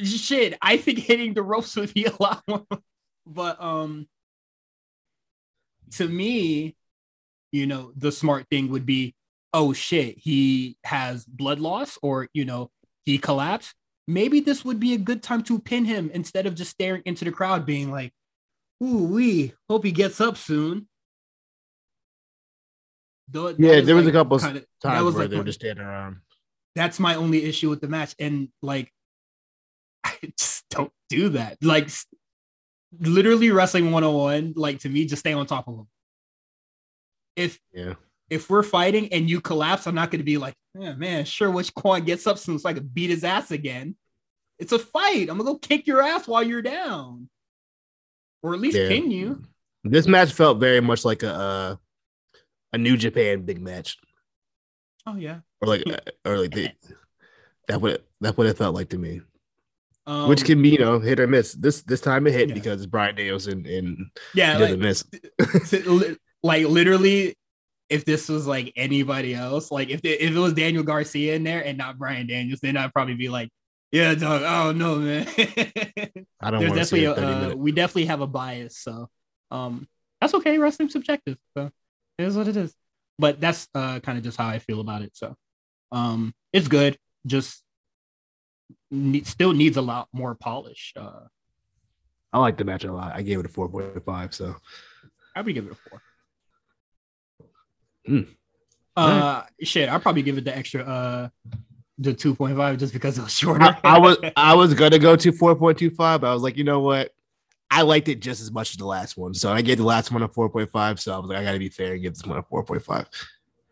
Shit, I think hitting the ropes would be a lot more. But um to me, you know, the smart thing would be, oh shit, he has blood loss or you know, he collapsed. Maybe this would be a good time to pin him instead of just staring into the crowd, being like, ooh, we hope he gets up soon. That Yeah, there was a like, couple kinda- Times that was where like they were just standing around. that's my only issue with the match. And like, just don't do that. Like, literally wrestling 101, like to me, just stay on top of them. If Yeah. if we're fighting and you collapse, I'm not going to be like, yeah, man, sure, which Quan gets up soon so I can beat his ass again. It's a fight. I'm gonna go kick your ass while you're down, or at least Yeah. pin you. This match felt very much like a uh, a New Japan big match, Oh yeah. or like uh, or like the, that what it, that's what it felt like to me. Um, Which can be you know hit or miss. This this time it hit Yeah. because Brian Danielson and yeah, he like, miss. like literally if this was like anybody else like if, it- if it was daniel garcia in there and not brian daniels then i'd probably be like yeah dog i don't know man I don't there's want to see definitely a a, 30 uh, we definitely have a bias so um that's okay wrestling's subjective so it is what it is but that's uh kind of just how i feel about it so um it's good just ne- still needs a lot more polish uh I like the match a lot. I gave it a four point five. So i would give it a four Hmm. Uh, shit, I'd probably give it the extra, uh, the two point five just because it was shorter. I, I was I was gonna go to four point two five, but I was like, you know what? I liked it just as much as the last one, so I gave the last one a four point five. So I was like, I gotta be fair and give this one a four point five.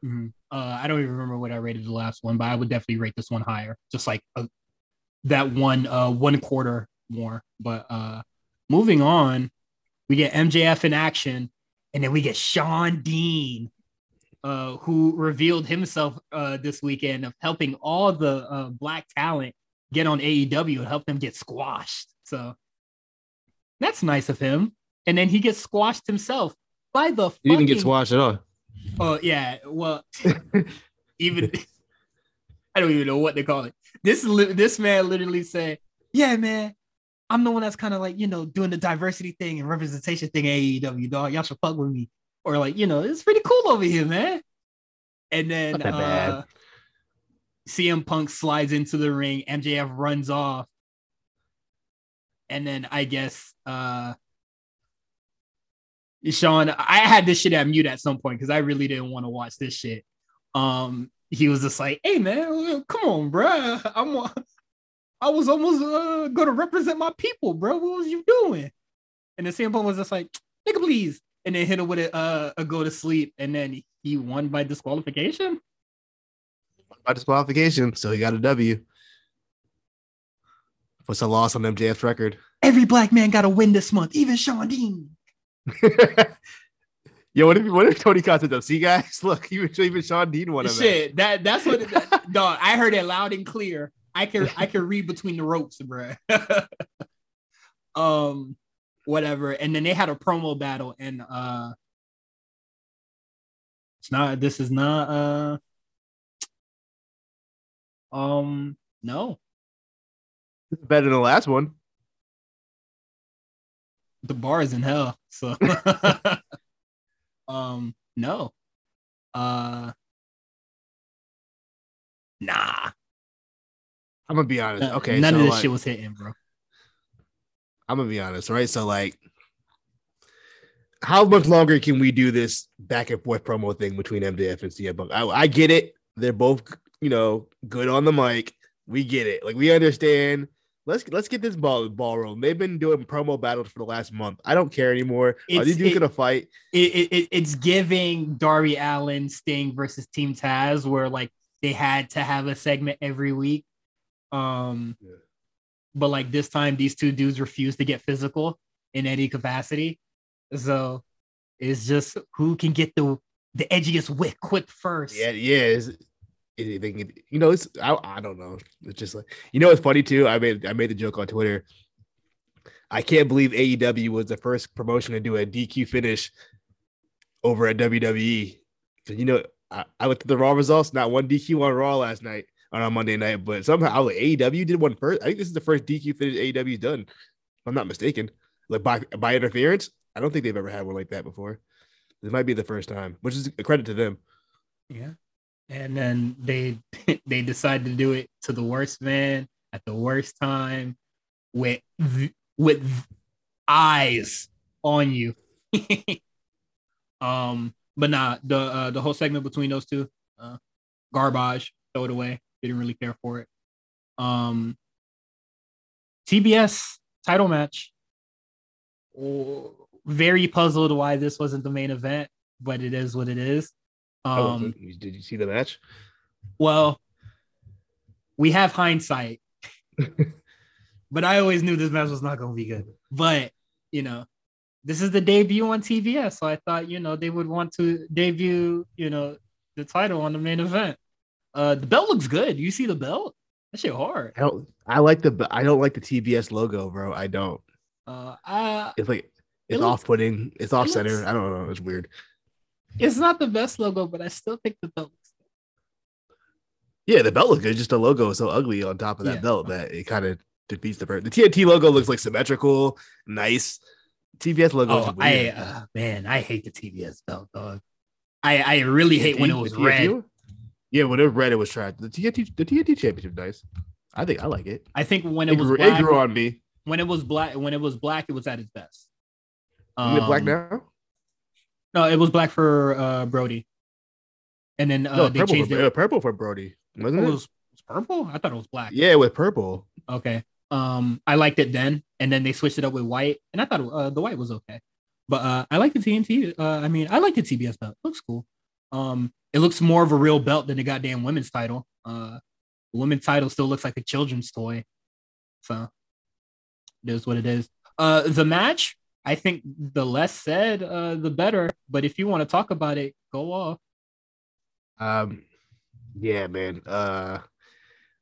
Mhm. Uh, I don't even remember what I rated the last one, but I would definitely rate this one higher, just like a, that one, uh, one quarter more. But uh, moving on, we get MJF in action, and then we get Shawn Dean, uh, who revealed himself uh, this weekend of helping all the uh, black talent get on AEW and help them get squashed. So that's nice of him. And then he gets squashed himself by the. You didn't get squashed at all. Oh yeah, well, even I don't even know what they call it. This this man literally said, "Yeah, man, I'm the one that's kind of like you know doing the diversity thing and representation thing. at AEW dog, y'all should fuck with me." Or like you know, it's pretty cool over here, man. And then Not that bad. uh, CM Punk slides into the ring. MJF runs off, and then I guess uh Shawn, I had this shit at mute at some point because I really didn't want to watch this shit. Um, he was just like, "Hey man, come on, bro. I'm, I was almost uh, gonna represent my people, bro. What was you doing?" And the CM Punk was just like, "Nigga, please," and then hit him with a, uh, a go to sleep, and then he won by disqualification. By disqualification, so he got a W. What's a loss on MJF's record? Every black man got a win this month, even Shawn Dean. Yo, what if what if Tony Khan said, that? "See, guys, look, even even Shawn Dean won a match." Shit, that that's what. That, dog, I heard it loud and clear. I can I can read between the ropes, bro. um, whatever. And then they had a promo battle, and uh, it's not. This is not. Uh, um, no, Better than the last one. the bar is in hell. So, um, no, uh, nah. I'm gonna be honest. Okay, none so of this like, shit was hitting, bro. I'm gonna be honest, right? So like, how much longer can we do this back and forth promo thing between MJF and CM Punk? I, I get it; they're both, you know, good on the mic. We get it. Like we understand let's let's get this ball ball rolling. They've been doing promo battles for the last month. I don't care anymore. Are It's- these dudes it- gonna fight? it, it, it- it's giving Darby Allin Sting versus Team Taz, where like they had to have a segment every week. Um, Yeah. but like this time, these two dudes refused to get physical in any capacity. So it's just who can get the the edgiest whip quick first. Yeah, yeah. Anything you know? It's I, I don't know. It's just like you know. It's funny too. I made I made the joke on Twitter. I can't believe AEW was the first promotion to do a DQ finish over at WWE. Because you know, I, I looked at the Raw results. Not one DQ on Raw last night on a Monday night, but somehow like, AEW did one first. I think this is the first DQ finish AEW's done. If I'm not mistaken. Like by by interference, I don't think they've ever had one like that before. This might be the first time, which is a credit to them. Yeah. And then they they decided to do it to the worst man at the worst time with with eyes on you. um but nah, the uh, the whole segment between those two uh garbage, throw it away. Didn't really care for it. Um TBS title match. Oh, very puzzled why this wasn't the main event, but it is what it is. Oh, Um, did you see the match? well, we have hindsight, but I always knew this match was not going to be good. But you know, this is the debut on TBS, so I thought you know they would want to debut you know the title on the main event. Uh, the belt looks good. You see the belt? That shit hard. I don't. I like the. I don't like the TBS logo, bro. I don't. Uh, I, It's like it's looks- off-putting. It's off center. looks- I don't know. It's weird. It's not the best logo, but I still think the belt. looks good. Yeah, the belt looks good. Just the logo is so ugly on top of that Yeah. belt that it kind of defeats the. purpose. The TNT logo looks like symmetrical, nice. TBS logo. is Oh, I uh, man, I hate the TBS belt, dog. I I really hate when it was red. Yeah, when it was red, it was trash. The TNT, the TNT championship, nice. I think I like it. I think when It, it was grew, black, it grew on me. when it was black, when it was black, it was at its best. It black Um, now? No, it was black for uh Brody, and then uh, no, they purple changed for, it. uh, purple for Brody, wasn't it? was, was purple. I thought it was black. Yeah, with purple. Okay. Um, I liked it then, and then they switched it up with white, and I thought uh, the white was okay. But uh, I like the TNT. Uh, I mean, I like the TBS belt. Looks cool. Um, it looks more of a real belt than the goddamn women's title. Uh, the women's title still looks like a children's toy. So it is what it is. Uh, the match, I think the less said, uh, the better. But if you want to talk about it, go off. Um, yeah, man. Uh,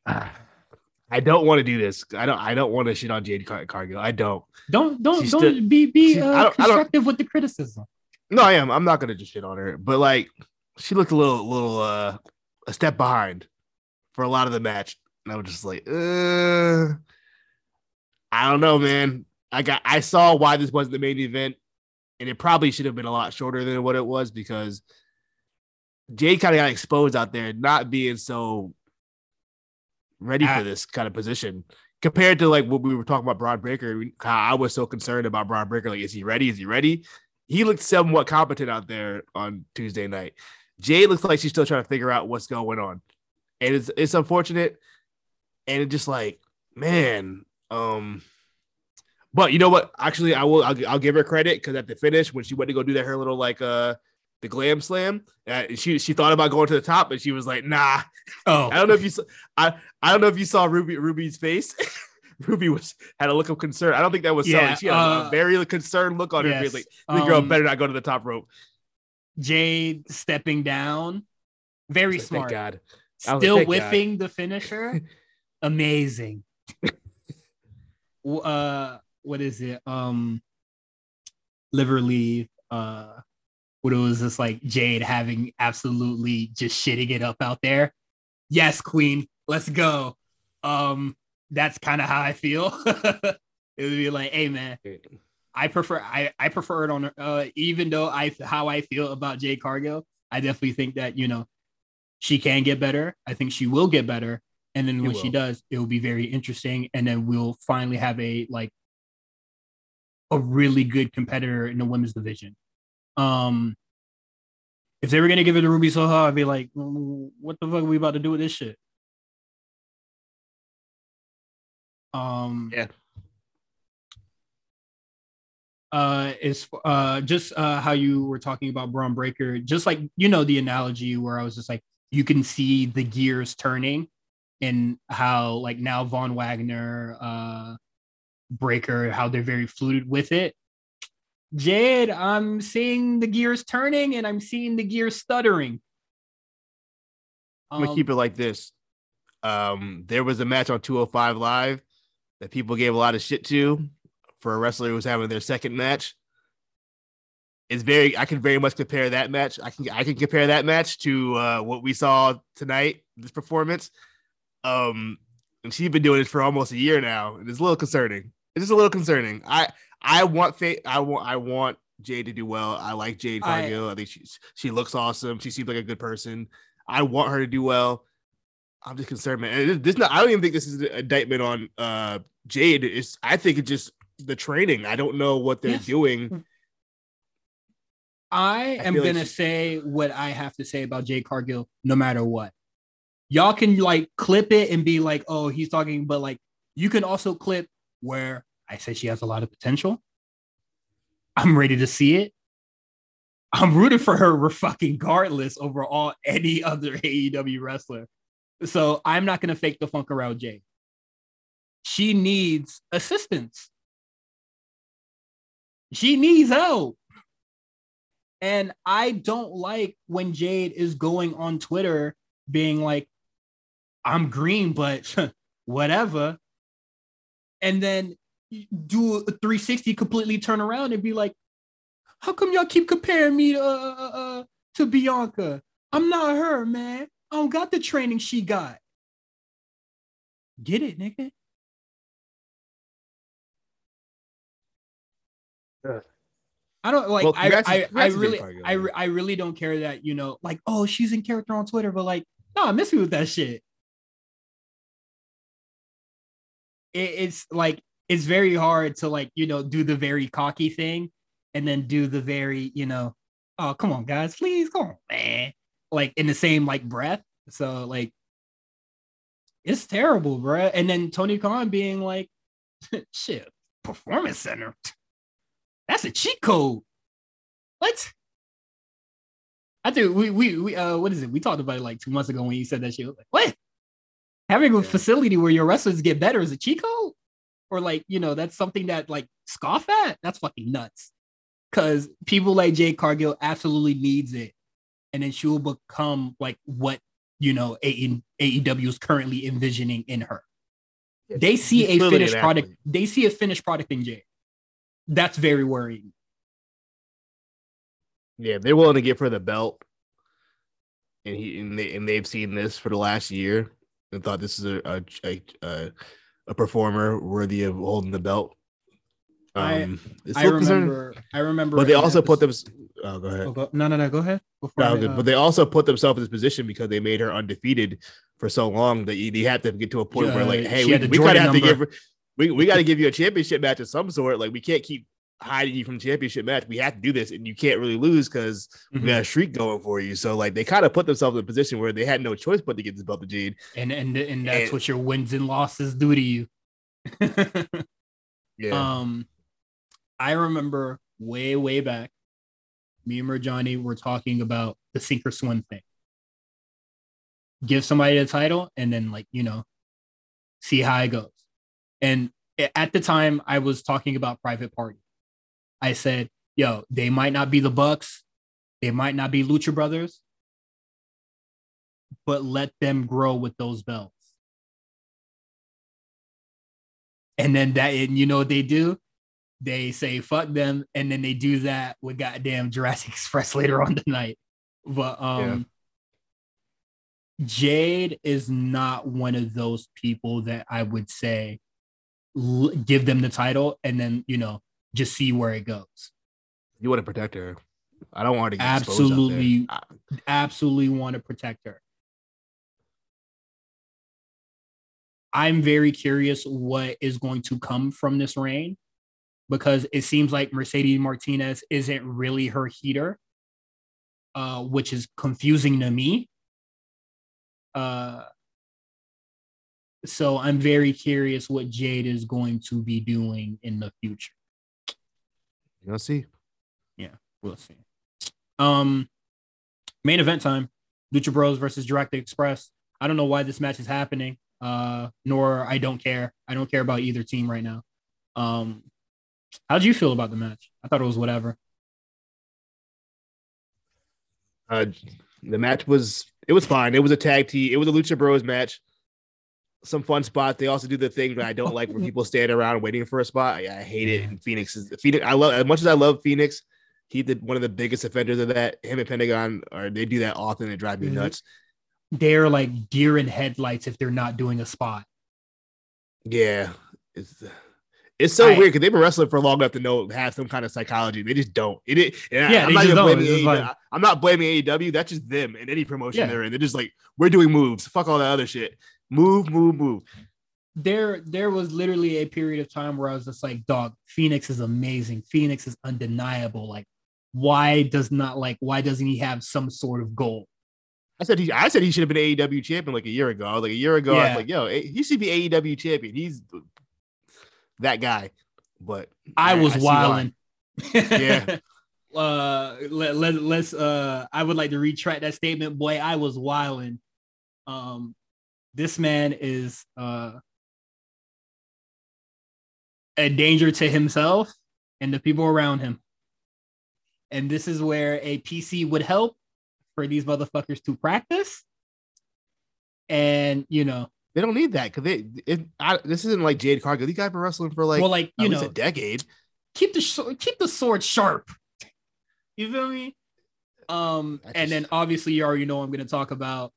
I don't want to do this. I don't. I don't want to shit on Jade Car- Cargill. I don't. Don't don't She's don't still- be be she's- I uh, don't- I don't- constructive with the criticism. No, I am. I'm not gonna just shit on her. But like, she looked a little, little, uh, a step behind for a lot of the match. And I was just like, uh, I don't know, man. I got. I saw why this wasn't the main event, and it probably should have been a lot shorter than what it was because Jay kind of got exposed out there, not being so ready Ah. for this kind of position compared to like what we were talking about Bron Breakker. How I was so concerned about Bron Breakker. Like, is he ready? Is he ready? He looked somewhat competent out there on Tuesday night. Jay looks like she's still trying to figure out what's going on, and it's it's unfortunate. And it just like, man, um, but you know what? Actually, I will. I'll, I'll give her credit because at the finish, when she went to go do that, her little like uh the glam slam, uh, she she thought about going to the top, but she was like, nah. Oh, I don't know if you saw. I I don't know if you saw Ruby Ruby's face. Ruby was had a look of concern. I don't think that was Yeah, selling. She had a- a uh, very concerned look on her yes. face. Like, the girl Um, better not go to the top rope. Jade stepping down, very Like, smart. God. Was like, Still thank God. the finisher, amazing. Uh, what is it? Um, liver leave. Uh, what it was just like Jade having absolutely just shitting it up out there. Yes, Queen, let's go. Um, that's kind of how I feel. it would be like, hey man, I prefer I, I prefer it on uh even though I how I feel about Jade Cargill, I definitely think that you know she can get better. I think she will get better. And then when she does, it will be very interesting. And then we'll finally have a like a really good competitor in the women's division. Um if they were gonna give it to Ruby Soho, I'd be like, "Mm, what the fuck are we about to do with this shit? Um, Yeah. Uh, is uh just uh how you were talking about Bron Breakker, just like you know the analogy where I was just like you can see the gears turning, and how like now Von Wagner, uh, Breakker, how they're very fluid with it. Jade, I'm seeing the gears turning and I'm seeing the gears stuttering. I'm gonna keep it like this. Um, there was a match on 205 Live that people gave a lot of shit to for a wrestler who was having their second match. It's very I can very much compare that match. I can I can compare that match to uh, what we saw tonight, this performance. Um, and she's been doing this for almost a year now, and it's a little concerning. It's just a little concerning. I I want Fa- I want I want Jade to do well. I like Jade Cargill. I think she she looks awesome. She seems like a good person. I want her to do well. I'm just concerned, man. And This, this not, I don't even think this is an indictment on uh Jade. It's I think it's just the training. I don't know what they're Yes. doing. I am gonna she- say what I have to say about Jade Cargill, no matter what. Y'all can like clip it and be like, "Oh, he's talking," but like you can also clip where I say she has a lot of potential. I'm ready to see it. I'm rooting for her fucking regardless over all any other AEW wrestler. So I'm not gonna fake the funk around Jade. She needs assistance. She needs help. And I don't like when Jade is going on Twitter being like, I'm green, but whatever. And then do a 360 completely turn around and be like, how come y'all keep comparing me to, uh, uh, uh, to Bianca? I'm not her, man. I don't got the training she got. Get it, nigga. I don't like. Well, I, I, I congrats to Jade really, I, I really don't care that you know, like, oh, she's in character on Twitter, but like, no, I miss me with that shit. It, it's like it's very hard to like you know do the very cocky thing, and then do the very you know, oh come on guys, please come on man, like in the same like breath. So like, it's terrible, bruh. And then Tony Khan being like, shit, performance center. That's a cheat code. What? I think we we we uh what is it? We talked about it like two months ago when you said that shit. Like, what? Having a facility where your wrestlers get better is a cheat code? Or like, you know, that's something that like scoff at? That's fucking nuts. Cause people like Jade Cargill absolutely needs it. And then she will become like what you know AEW is currently envisioning in her. They see She's a finished product. They see a finished product in Jade. That's very worrying. Yeah, they're willing to give her the belt, and he and, they, and they've seen this for the last year and thought this is a a a, a, performer worthy of holding the belt. I- Um, I concerning, remember. I remember. but they also put them. Oh, go ahead. Oh, go- no, no, no. Go ahead. No, I, uh, But they also put themselves in this position because they made her undefeated for so long that you, you had to get to a point where, like, hey, we, we kind of have to give her, we, we got to give you a championship match of some sort. Like, we can't keep hiding you from championship match. We have to do this, and you can't really lose because Mhm. we got a streak going for you. So, like, they kind of put themselves in a position where they had no choice but to get this belt to Jade. and and and that's and- what your wins and losses do to you. Yeah, Um, I remember way way back, me and Johnny were talking about the sink or swim thing. Give somebody the title, and then like you know, see how it goes. And at the time, I was talking about Private Party. I said, "Yo, they might not be the Bucks, they might not be Lucha Brothers, but let them grow with those belts." And then that, and you know what they do? They say fuck them, and then they do that with goddamn Jurassic Express later on tonight. But um, Jade is not one of those people that I would say give them the title and then you know just see where it goes. you want to protect her. I don't want to get. Absolutely. Absolutely want to protect her. I'm very curious what is going to come from this reign because it seems like Mercedes Martinez isn't really her heater, uh, which is confusing to me. Uh, so I'm very curious what Jade is going to be doing in the future. You'll see. Yeah, we'll see. Um, main event time: Lucha Bros versus Direct Express. I don't know why this match is happening. Uh, nor I don't care. I don't care about either team right now. Um, how do you feel about the match? I thought it was whatever. Uh, the match was it was fine. It was a tag team. It was a Lucha Bros match. Some fun spots. They also do the thing that I don't like where people stand around waiting for a spot. I, I hate it. And Fénix is Fénix. I love as much as I love Fénix. He did one of the biggest offenders of that. Him and Pentagon, or they do that often. It drives me Mhm. nuts. They're like deer in headlights if they're not doing a spot. Yeah, it's it's so I- weird because they've been wrestling for long enough to know have some kind of psychology. They just don't. It, it and Yeah, I'm not just even don't. blaming AEW. like- I'm not blaming AEW. That's just them in any promotion Yeah. they're in. They're just like we're doing moves. Fuck all that other shit. Move, move, move. there there was literally a period of time where I was just like, dog, Fénix is amazing. Fénix is undeniable. Like, why does not like why doesn't he have some sort of goal? I said he. I said he should have been AEW champion like a year ago. I was like a year ago. I was like, yo, he should be AEW champion. He's that guy. But I was see wilding. Yeah. uh let, let, let's uh I would like to retract that statement, boy. I was wilding. Um this man is uh a danger to himself and the people around him. And this is where a PC would help for these motherfuckers to practice. And you know, They don't need that because they. It, I, this isn't like Jade Cargill. These guys been wrestling for like, well, like you know, a decade. keep the sh- keep the sword sharp. You feel me? Um, I and then obviously you already know I'm gonna talk about,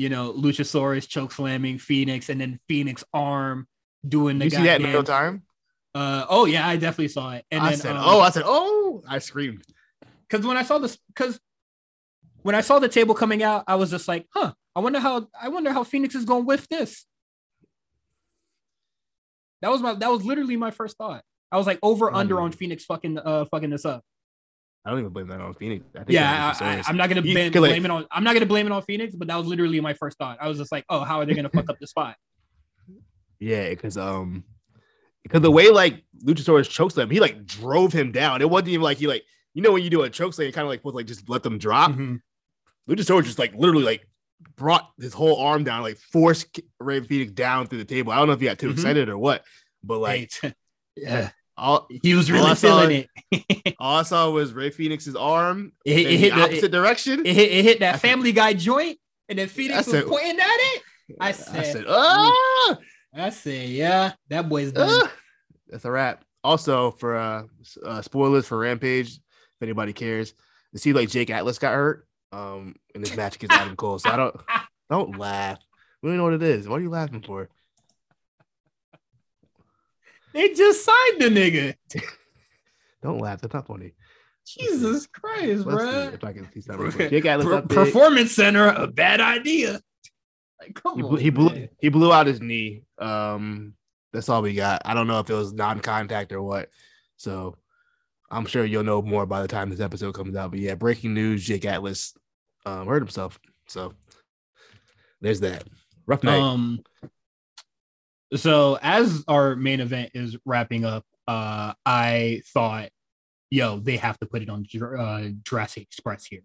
you know, Luchasaurus choke slamming Fénix, and then Fénix arm doing the you see that in real time? Uh, oh yeah, I definitely saw it. And I then, said, um, oh, I said, oh, I screamed. because when I saw this, because when I saw the table coming out, I was just like, huh, I wonder how I wonder how Fénix is going with this. That was my that was literally my first thought. I was like over under on Fénix fucking uh fucking this up. I don't even blame that on Fénix. I think Yeah, that I, I'm not gonna You- blame, 'cause, like- blame it on I'm not gonna blame it on Fénix, but that was literally my first thought. I was just like, oh, how are they gonna fuck up the spot? Yeah, because um, because the way like Luchasaurus chokes them, he like drove him down. It wasn't even like he like you know when you do a choke slam, you kind of like supposed like just let them drop. Mhm. Luchasaurus just like literally like brought his whole arm down, like forced Rey Fénix down through the table. I don't know if he got too Mhm. excited or what, but like yeah, all, he was all I really saw- feeling it. all I saw was Rey Fénix's arm It, it hit the the, opposite it, direction. it hit it hit I that said- Family Guy joint, and then Fénix I was pointing at it. I I said, said, ah! I said, yeah, that boy's done. Ah, that's a wrap. Also, for uh, uh, spoilers for Rampage, if anybody cares, you see like Jake Atlas got hurt um in this match against Adam Cole. So I don't don't laugh. We don't know what it is. What are you laughing for? They just signed the nigga. Don't laugh. That's not funny. Jesus Christ, bro. if I can see something. Jake Atlas Per- performance center, a bad idea. Like, come He, on, blew, he blew he blew out his knee. Um, that's all we got. I don't know if it was non-contact or what. So I'm sure you'll know more by the time this episode comes out. But yeah, breaking news: Jake Atlas um, hurt himself. So there's that. Rough night. Um, so as our main event is wrapping up, uh, I thought, yo, they have to put it on uh, Jurassic Express here.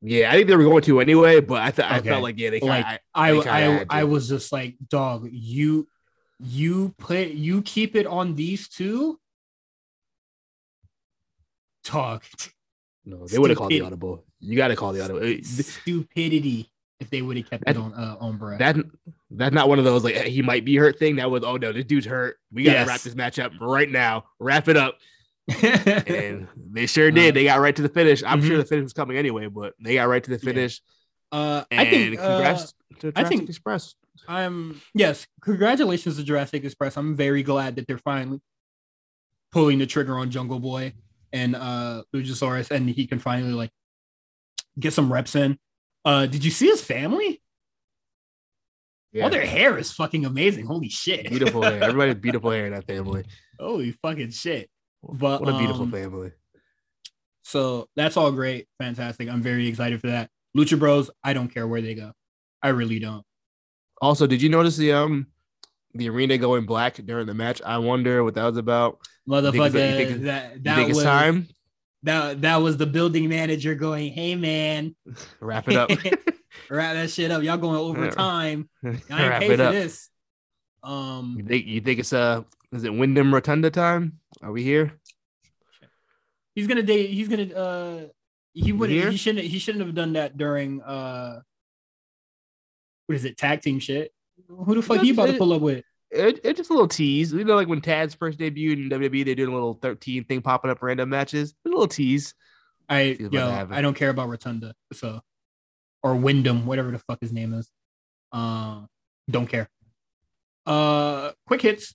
yeah, I think they were going to anyway, but I thought I felt like yeah, they kind Like, I, They kinda I, I was just like, dog, you, you put, you keep it on these two. Talk no, they would have called the audible. You got to call the audible. It- stupidity if they would have kept it That- on uh, on Brett. That that's not one of those like he might be hurt thing. That was oh no, this dude's hurt. We gotta Yes. wrap this match up right now. Wrap it up. and they sure Uh, did. They got right to the finish. I'm sure mhm. the finish was coming anyway, but they got right to the Yeah. finish. uh, And I think uh, congrats to I Jurassic think- Express. I'm yes, congratulations to Jurassic Express. I'm very glad that they're finally pulling the trigger on Jungle Boy and uh Luchasaurus, and he can finally like get some reps in. Uh, did you see his family? Yeah, All their hair is fucking amazing. Holy shit! beautiful hair. Everybody's beautiful hair in that family. Holy fucking shit! But What a beautiful um, family. So that's all great, fantastic. I'm very excited for that. Lucha Bros, I don't care where they go. I really don't. Also, did you notice the um the arena going black during the match. I wonder what that was about. Motherfucker, you think it's- that You think was it's time? That that was the building manager going, "Hey man, Wrap it up. wrap that shit up. Y'all going overtime. I ain't Wrap it for up. this." Um, You think you think it's uh is it Windham Rotunda time? Are we here? he's gonna date. He's gonna. uh He would. Here? He shouldn't. He shouldn't have done that during. uh What is it? Tag team shit. Who the fuck he about to pull up with? It, it's just a little tease. You know, like when Tad's first debuted in WWE, they did a little 13 thing popping up random matches. A little tease. I yo. I don't care about Rotunda. So, or Windham, whatever the fuck his name is. Uh, don't care. Uh, quick hits.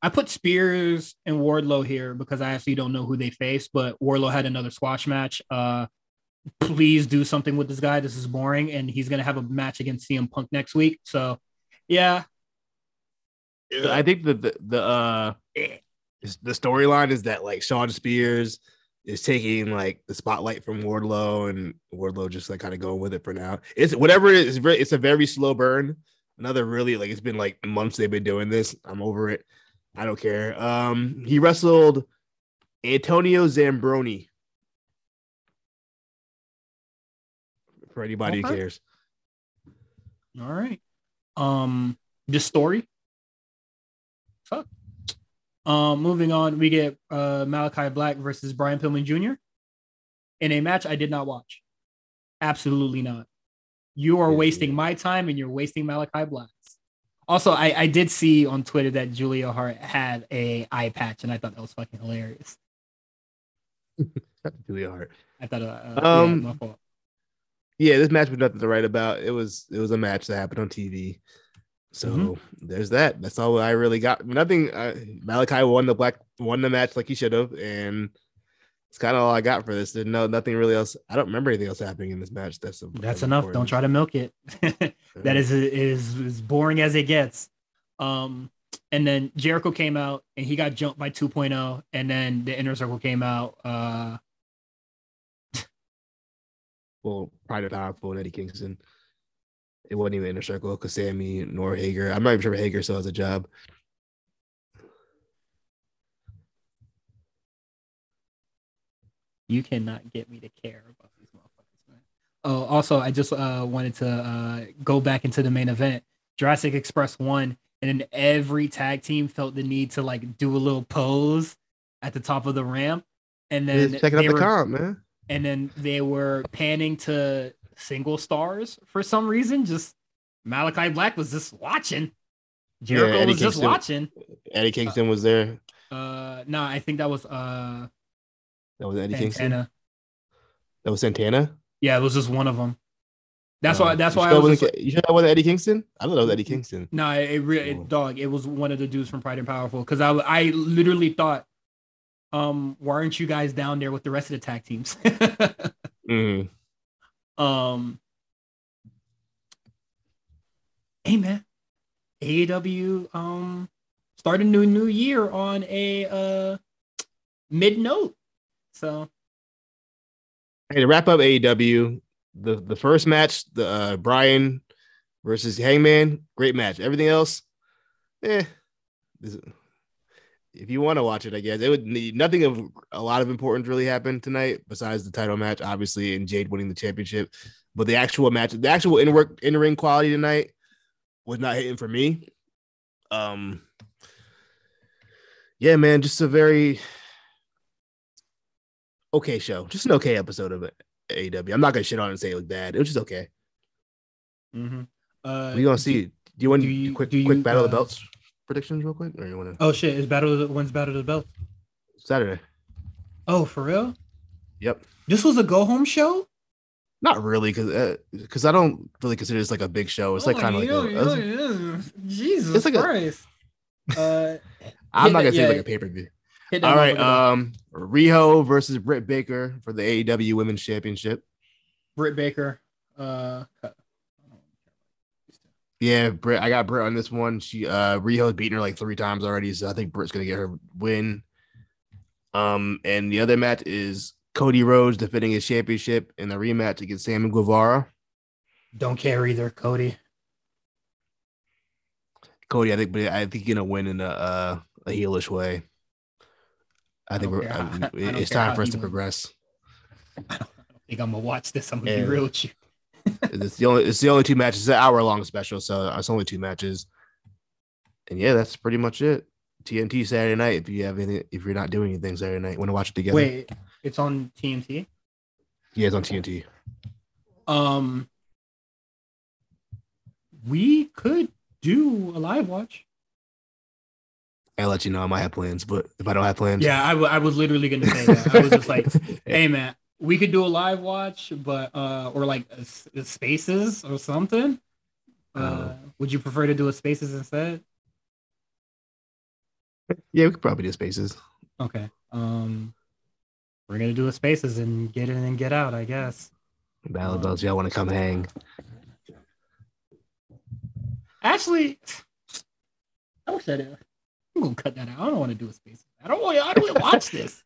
I put Spears and Wardlow here because I actually don't know who they face, but Wardlow had another squash match. Uh, please do something with this guy. This is boring, and he's gonna have a match against CM Punk next week. So, yeah, I think that the the uh is- the storyline is that like Shawn Spears is taking like the spotlight from Wardlow and Wardlow just like kind of going with it for now. It's whatever it is, it's very a very slow burn. Another really like it's been like months they've been doing this. I'm over it. I don't care. Um he wrestled Antonio Zambrano. For anybody who cares. All right. Um, this story. Fuck. Um, moving on, we get uh Malachi Black versus Brian Pillman Jr. in a match I did not watch. Absolutely not. You are wasting my time and you're wasting Malachi Black's. Also, I, I did see on Twitter that Julia Hart had a eye patch, and I thought that was fucking hilarious. Julia Hart. I thought, uh, yeah, Um, my fault. Yeah, this match was nothing to write about. It was it was a match that happened on TV. So Mhm. there's that. That's all I really got. Nothing. Uh, Malachi won the black won the match like he should have, and it's kind of all I got for this. There's no nothing really else. I don't remember anything else happening in this match. That's of- That's enough. Don't try to milk it. that is is as boring as it gets. Um, and then Jericho came out and he got jumped by 2.0, and then the inner circle came out. Uh, well, Pride and power and Eddie Kingston. It wasn't even inner circle because Sammy nor Hager. I'm not even sure if Hager still has a job. you cannot get me to care about these motherfuckers, man. Oh, also, I just uh wanted to uh go back into the main event. Jurassic Express won, and then every tag team felt the need to like do a little pose at the top of the ramp, and then checking out the were- comp, man. And then they were panning to single stars for some reason. Just Malachi Black was just watching. Jericho Eddie was just Kingston- watching. Eddie Kingston was there. Uh, no, I think that was uh That was Eddie Kingston. That was Santana. Yeah, it was just one of them. That's Oh, why. That's why I was. Just, you sure that wasn't Eddie Kingston? I thought that was Eddie Kingston. no, it, it really Oh. dog. It was one of the dudes from Proud and Powerful because I I literally thought, um, why aren't you guys down there with the rest of the tag teams? Mhm. Um, hey man, AEW um started a new new year on a uh mid note. So Hey, to wrap up AEW, the the first match, the uh, Brian versus Hangman, great match. Everything else, eh. This- If you want to watch it, I guess it would need nothing of a lot of importance really happened tonight besides the title match, obviously, and Jade winning the championship. But the actual match, the actual in work in ring quality tonight was not hitting for me. Um, yeah, man, just a very okay show, just an okay episode of. AEW. I'm not gonna shit on it and say it was bad. It was just okay. Mm-hmm. uh, we gonna see. Do you want do you- quick do quick you, battle of the uh, belts predictions real quick, or you want to Oh shit! Is battle of the, when's battle of the belt? Saturday? Oh, for real? Yep. This was a go home show. Not really, because because I don't really consider this like a big show. It's like Oh, kind of like a. Jesus It's like a- Christ. uh, I'm not gonna say yeah. like a pay per view. All right, um, Riho versus Britt Baker for the AEW Women's Championship. Britt Baker. Uh, Yeah, Britt. I got Britt on this one. She uh Riho's beaten her like three times already, so I think Britt's gonna get her win. Um, and the other match is Cody Rhodes defending his championship in the rematch against Sammy Guevara. don't care either, Cody. Cody. I think, but I think you're gonna win in a uh, a heelish way. I think we're, I- I it's time for us to wins. progress. I don't think I'm gonna watch this. I'm gonna be real with you. It's the only it's the only two matches. It's an hour long special, so it's only two matches. And yeah, that's pretty much it. TNT Saturday night. If you have any, if you're not doing anything Saturday night, want to watch it together? Wait, it's on TNT. yeah, it's on TNT. Um, we could do a live watch. I'll let you know. I might have plans, but if I don't have plans, Yeah, I, w- I was literally gonna say that. I was just like, hey man, we could do a live watch, but uh, or like a, s- a spaces or something. Uh, Uh. would you prefer to do a spaces instead? yeah, we could probably do spaces. Okay. Um, we're gonna do a spaces and get in and get out, I guess. Battle belts. Y'all want to come hang? Actually, I wish I did. I'm gonna cut that out. I don't want to do a spaces. I don't want. I don't want to watch this.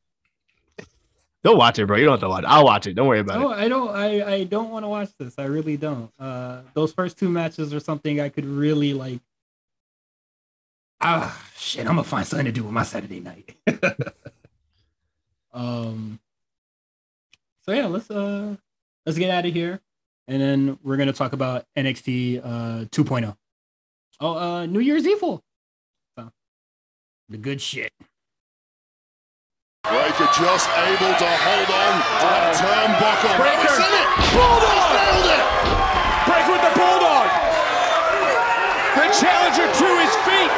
Don't watch it, bro. You don't have to watch. it. I'll watch it. Don't worry about No, it. I don't. I I don't want to watch this. I really don't. Uh, those first two matches are something I could really like. Ah, shit! I'm gonna find something to do with my Saturday night. um. So yeah, let's uh, let's get out of here, and then we're gonna talk about NXT uh 2.0. Oh, uh, New Year's Evil. So, the good shit. Breakker just able to hold on to that turnbuckle. Breakker. He's in it. Bulldog. Nailed it. Break with the Bulldog. The challenger to his feet.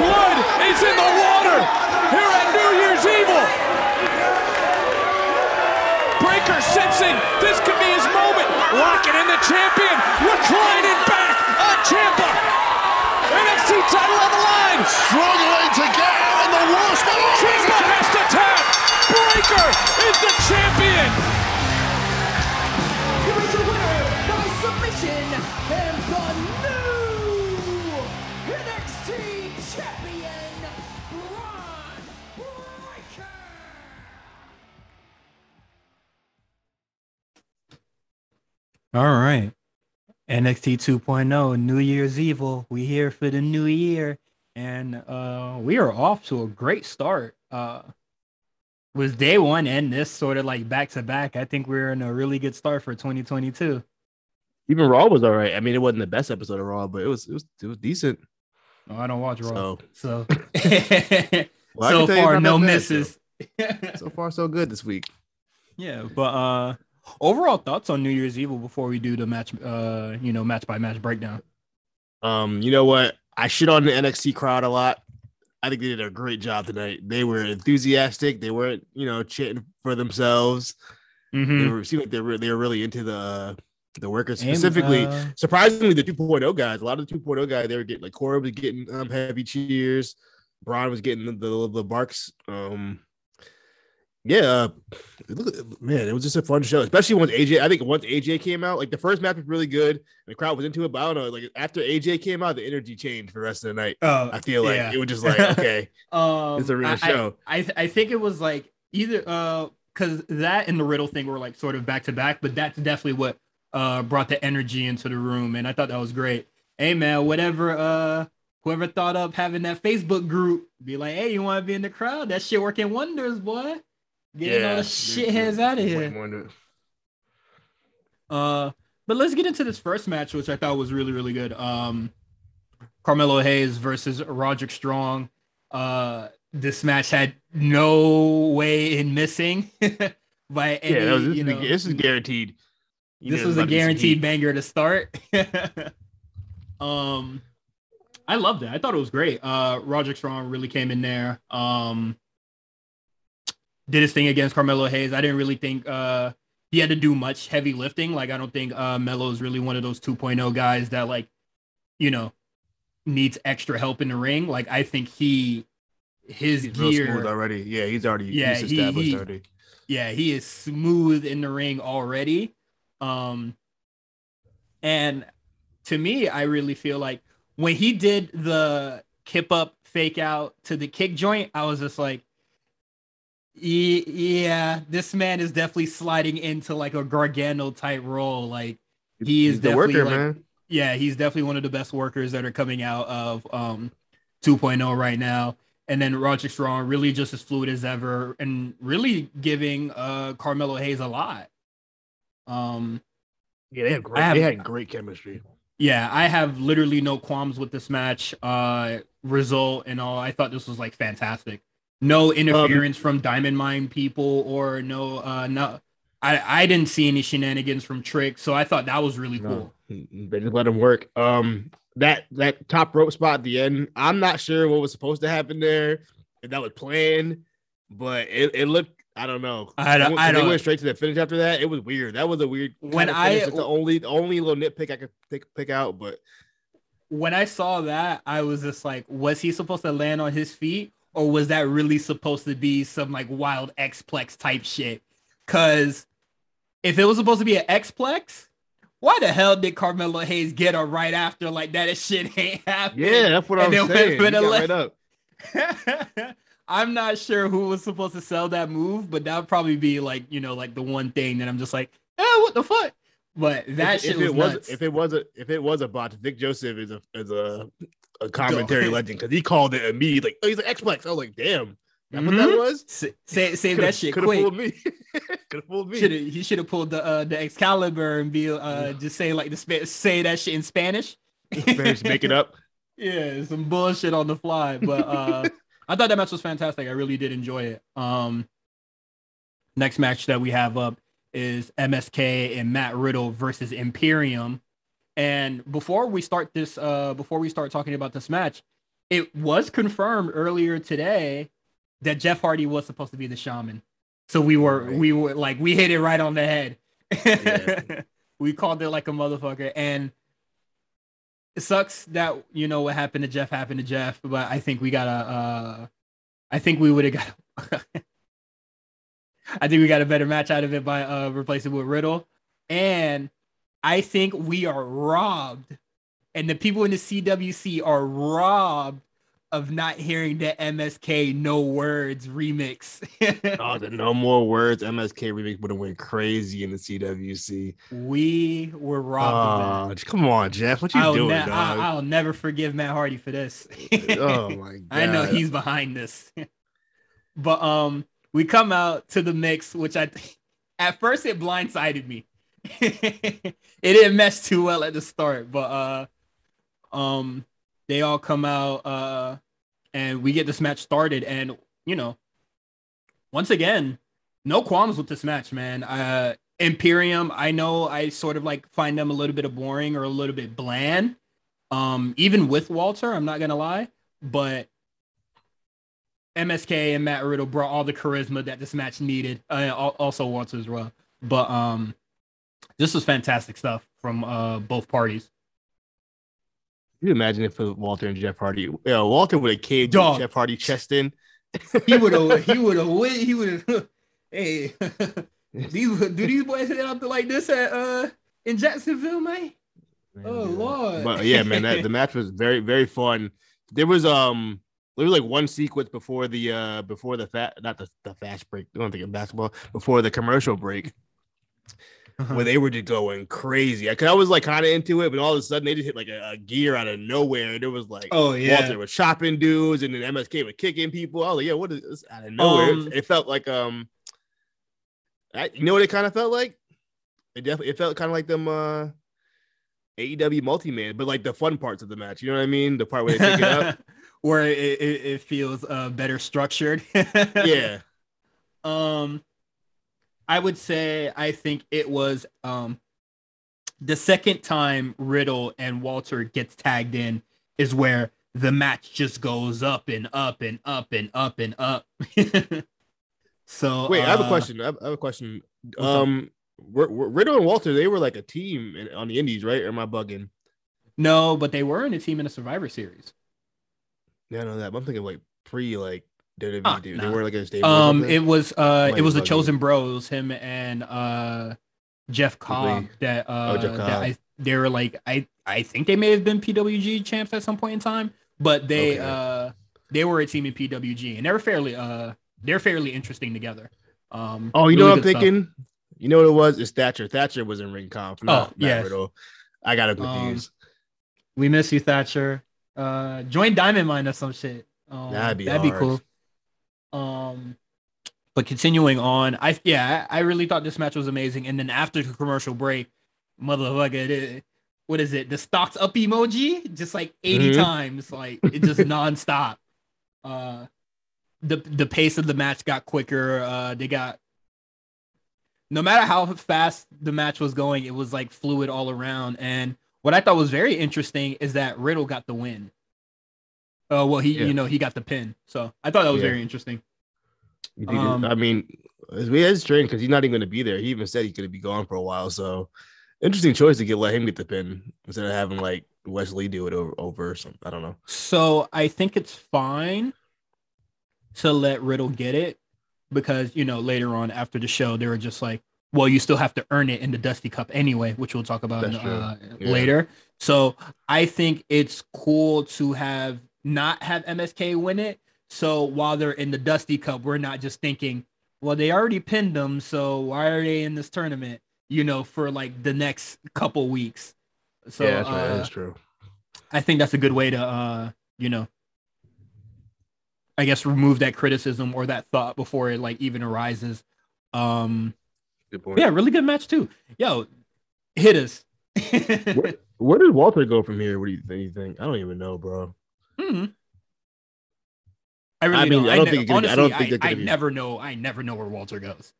Blood is in the water here at New Year's Evil. Breakker sensing this could be his moment. Locking in the champion. Reclining back on Ciampa. NXT title on the line. Struggling to get out in the worst way. Ciampa has to tap. Breakker is the champion. Here is your winner by submission and the new NXT champion, Bron Breakker. All right. NXT 2.0, New Year's Evil. We here for the new year. And uh we are off to a great start. Uh was day one and this sort of like back to back. I think we're in a really good start for 2022. Even Raw was all right. I mean, it wasn't the best episode of Raw, but it was it was it was decent. No, I don't watch Raw. So, So, Well, so can tell you far, no that bad, misses. so far so good this week. yeah, but uh overall thoughts on New Year's Evil before we do the match uh you know match by match breakdown. Um, you know what? I shit on the NXT crowd a lot. I think they did a great job tonight. They were enthusiastic. They weren't, you know, chanting for themselves. Mhm. They were seemed like they were they were really into the the workers And, specifically. uh, surprisingly, the 2.0 guys, a lot of the 2.0 guys, they were getting like Cora was getting um, heavy cheers. Bron was getting the the, the barks. Um, yeah, uh, look, man, it was just a fun show, especially once AJ. I think once AJ came out, like the first match was really good, and the crowd was into it. But I don't know, like after AJ came out, the energy changed for the rest of the night. oh, I feel like yeah. it was just like okay, Um, It's a real I- show. I I think it was like either uh because that and the riddle thing were like sort of back to back, but that's definitely what uh brought the energy into the room, and I thought that was great. Hey man, whatever uh whoever thought up having that Facebook group, be like, hey, you want to be in the crowd? That shit working wonders, boy. Getting all the shitheads out of here. Uh, but let's get into this first match, which I thought was really, really good. Um, Carmelo Hayes versus Roderick Strong. Uh, this match had no way in missing by any. Yeah, was, this, you is, know, this is guaranteed. You this was a about to be some guaranteed banger to start. um, I loved it. I thought it was great. Uh, Roderick Strong really came in there. Um, did his thing against Carmelo Hayes. I didn't really think uh he had to do much heavy lifting. Like I don't think uh Melo is really one of those 2.0 guys that like, you know, needs extra help in the ring. Like I think he his He's real gear smooth already. Yeah, he's already Yeah, he's he- established he- already. yeah, he is smooth in the ring already. Um, and to me, I really feel like when he did the kip up fake out to the kick joint, I was just like, "Ye- yeah, this man is definitely sliding into like a Gargano type role. Like he is He's the definitely worker, like, man. yeah, he's definitely one of the best workers that are coming out of um 2.0 right now. And then Roger Strong really just as fluid as ever and really giving uh Carmelo Hayes a lot. Um Yeah, they have great. Have- they had great chemistry. yeah, I have literally no qualms with this match uh result and all. I thought this was like fantastic. No interference from Diamond Mine people or no uh no I I didn't see any shenanigans from Trick, so I thought that was really cool. They just let him work. Um, that that top rope spot at the end, I'm not sure what was supposed to happen there. If that was planned, but it, it looked. I don't know. I don't- They went- I don't- went straight to the finish after that. It was weird. That was a weird. When I-. It's the only the only little nitpick I could pick, pick out, but when I saw that, I was just like, was he supposed to land on his feet, or was that really supposed to be some like wild X-plex type shit? Cause if it was supposed to be an X-plex, why the hell did Carmelo Hayes get her right after like that? That shit ain't happened. yeah, that's what And I'm saying. went He for the got left. right up. I'm not sure who was supposed to sell that move, but that would probably be like you know like the one thing that I'm just like, oh, what the fuck? But that if, shit if was it was nuts. if it was a if it was a bot, Vic Joseph is a is a a commentary legend because he called it immediately. Like, oh, he's an Xplex. I was like, damn, that's what Mhm. that was. Sa- say save that shit coulda quick. fooled me. could have fooled me. Should have he should have pulled the uh, the Excalibur and be uh just say like the spa- say that shit in Spanish. Spanish, make it up. Yeah, some bullshit on the fly. But uh I thought that match was fantastic. I really did enjoy it. Um next match that we have up is MSK and Matt Riddle versus Imperium. And before we start this uh before we start talking about this match, it was confirmed earlier today that Jeff Hardy was supposed to be the shaman. So we were Right. we were like we hit it right on the head. Yeah. we called it like a motherfucker and it sucks that you know what happened to Jeff happened to Jeff, but I think we got a uh I think we would have got I think we got a better match out of it by uh replacing with Riddle. And I think we are robbed and the people in the CWC are robbed of not hearing the MSK no words remix. Oh, the no more words. MSK remix would have went crazy in the CWC. we were robbed of Oh, come on, Jeff. What that. you I'll, doing, ne- dog? I- I'll never forgive Matt Hardy for this. oh my god. I know he's behind this. but um we come out to the mix, which I at first it blindsided me. it didn't mesh too well at the start, but uh um they all come out uh and we get this match started. And you know once again no qualms with this match man. Uh imperium i know i sort of like find them a little bit of boring or a little bit bland. Um even with walter i'm not gonna lie but msk and matt riddle brought all the charisma that this match needed uh, also walter as well. But um this was fantastic stuff from uh both parties Can you imagine if it was Walter and Jeff Hardy? Yeah, Walter would have caved Dog. Jeff Hardy chest in. he would have he would have he would have hey these do these boys hit out there like this at uh in Jacksonville, man? Oh lord. But yeah, man, that, the match was very, very fun. There was um there was like one sequence before the uh before the fat not the, the fast break. I don't think of basketball before the commercial break Uh-huh. where they were just going crazy. I, cause I was like kind of into it, but all of a sudden they just hit like a, a gear out of nowhere. And it was like oh yeah. Walter was chopping dudes, and then MSK was kicking people. I was like, yeah, what is this out of nowhere? Um, it felt like um, I, you know what it kind of felt like? It definitely it felt kind of like them uh AEW multi man, but like the fun parts of the match. You know what I mean? The part where they pick it up. Where it, it, it feels uh better structured. Yeah, Um I would say I think it was um the second time Riddle and Walter gets tagged in is where the match just goes up and up and up and up and up. so wait, I have a uh, question. I have, I have a question. Um, Riddle and Walter they were like a team in, on the Indies, right? Or am I bugging? No, but they were in a team in a Survivor Series. Yeah, I know that. But I'm thinking like pre like WWE. Ah, dude. nah. They were like a stable. or Um, it was uh, Might it was the bugging. Chosen Bros, him and uh, Jeff Cobb. Wait. That uh, Oh, Jeff that I they were like I I think they may have been PWG champs at some point in time, but they Okay. uh they were a team in PWG and they were fairly uh they're fairly interesting together. Um, Oh, you know what I'm good stuff. thinking? You know what it was? It's Thatcher. Thatcher was in Ringkampf. Oh, Not Matt yes. Riddle. I got it Um, confused. We miss you, Thatcher. Uh, join Diamond Mine or some shit. Um, That'd be that'd be cool. Um, but continuing on, I yeah, I really thought this match was amazing. And then after the commercial break, motherfucker, it, what is it? The stocks up emoji, just like 80 Mhm. times, like it just nonstop. Uh, the the pace of the match got quicker. Uh, they got no matter how fast the match was going, it was like fluid all around. And what I thought was very interesting is that Riddle got the win. Uh, well, he Yeah. you know he got the pin, so I thought that was Yeah. very interesting. Um, I mean, it's strange because he's not even going to be there. He even said he's going to be gone for a while. So, interesting choice to get let him get the pin instead of having like Wesley do it over, over something. I don't know. So I think it's fine to let Riddle get it because you know later on after the show they were just like, well, you still have to earn it in the Dusty Cup anyway, which we'll talk about uh, Yeah. later. So I think it's cool to have not have MSK win it. So while they're in the Dusty Cup, we're not just thinking, well, they already pinned them, so why are they in this tournament? You know, for like the next couple weeks. So yeah, that's right. uh, That's true. I think that's a good way to, uh, you know, I guess remove that criticism or that thought before it like even arises. Um, Good point. yeah, really good match too. Yo, hit us. Where, where did Walter go from here? What do you think? You think? I don't even know, bro. Hmm. I really I mean, don't. I don't ne- think it's gonna I don't think I, I never know. I never know where Walter goes.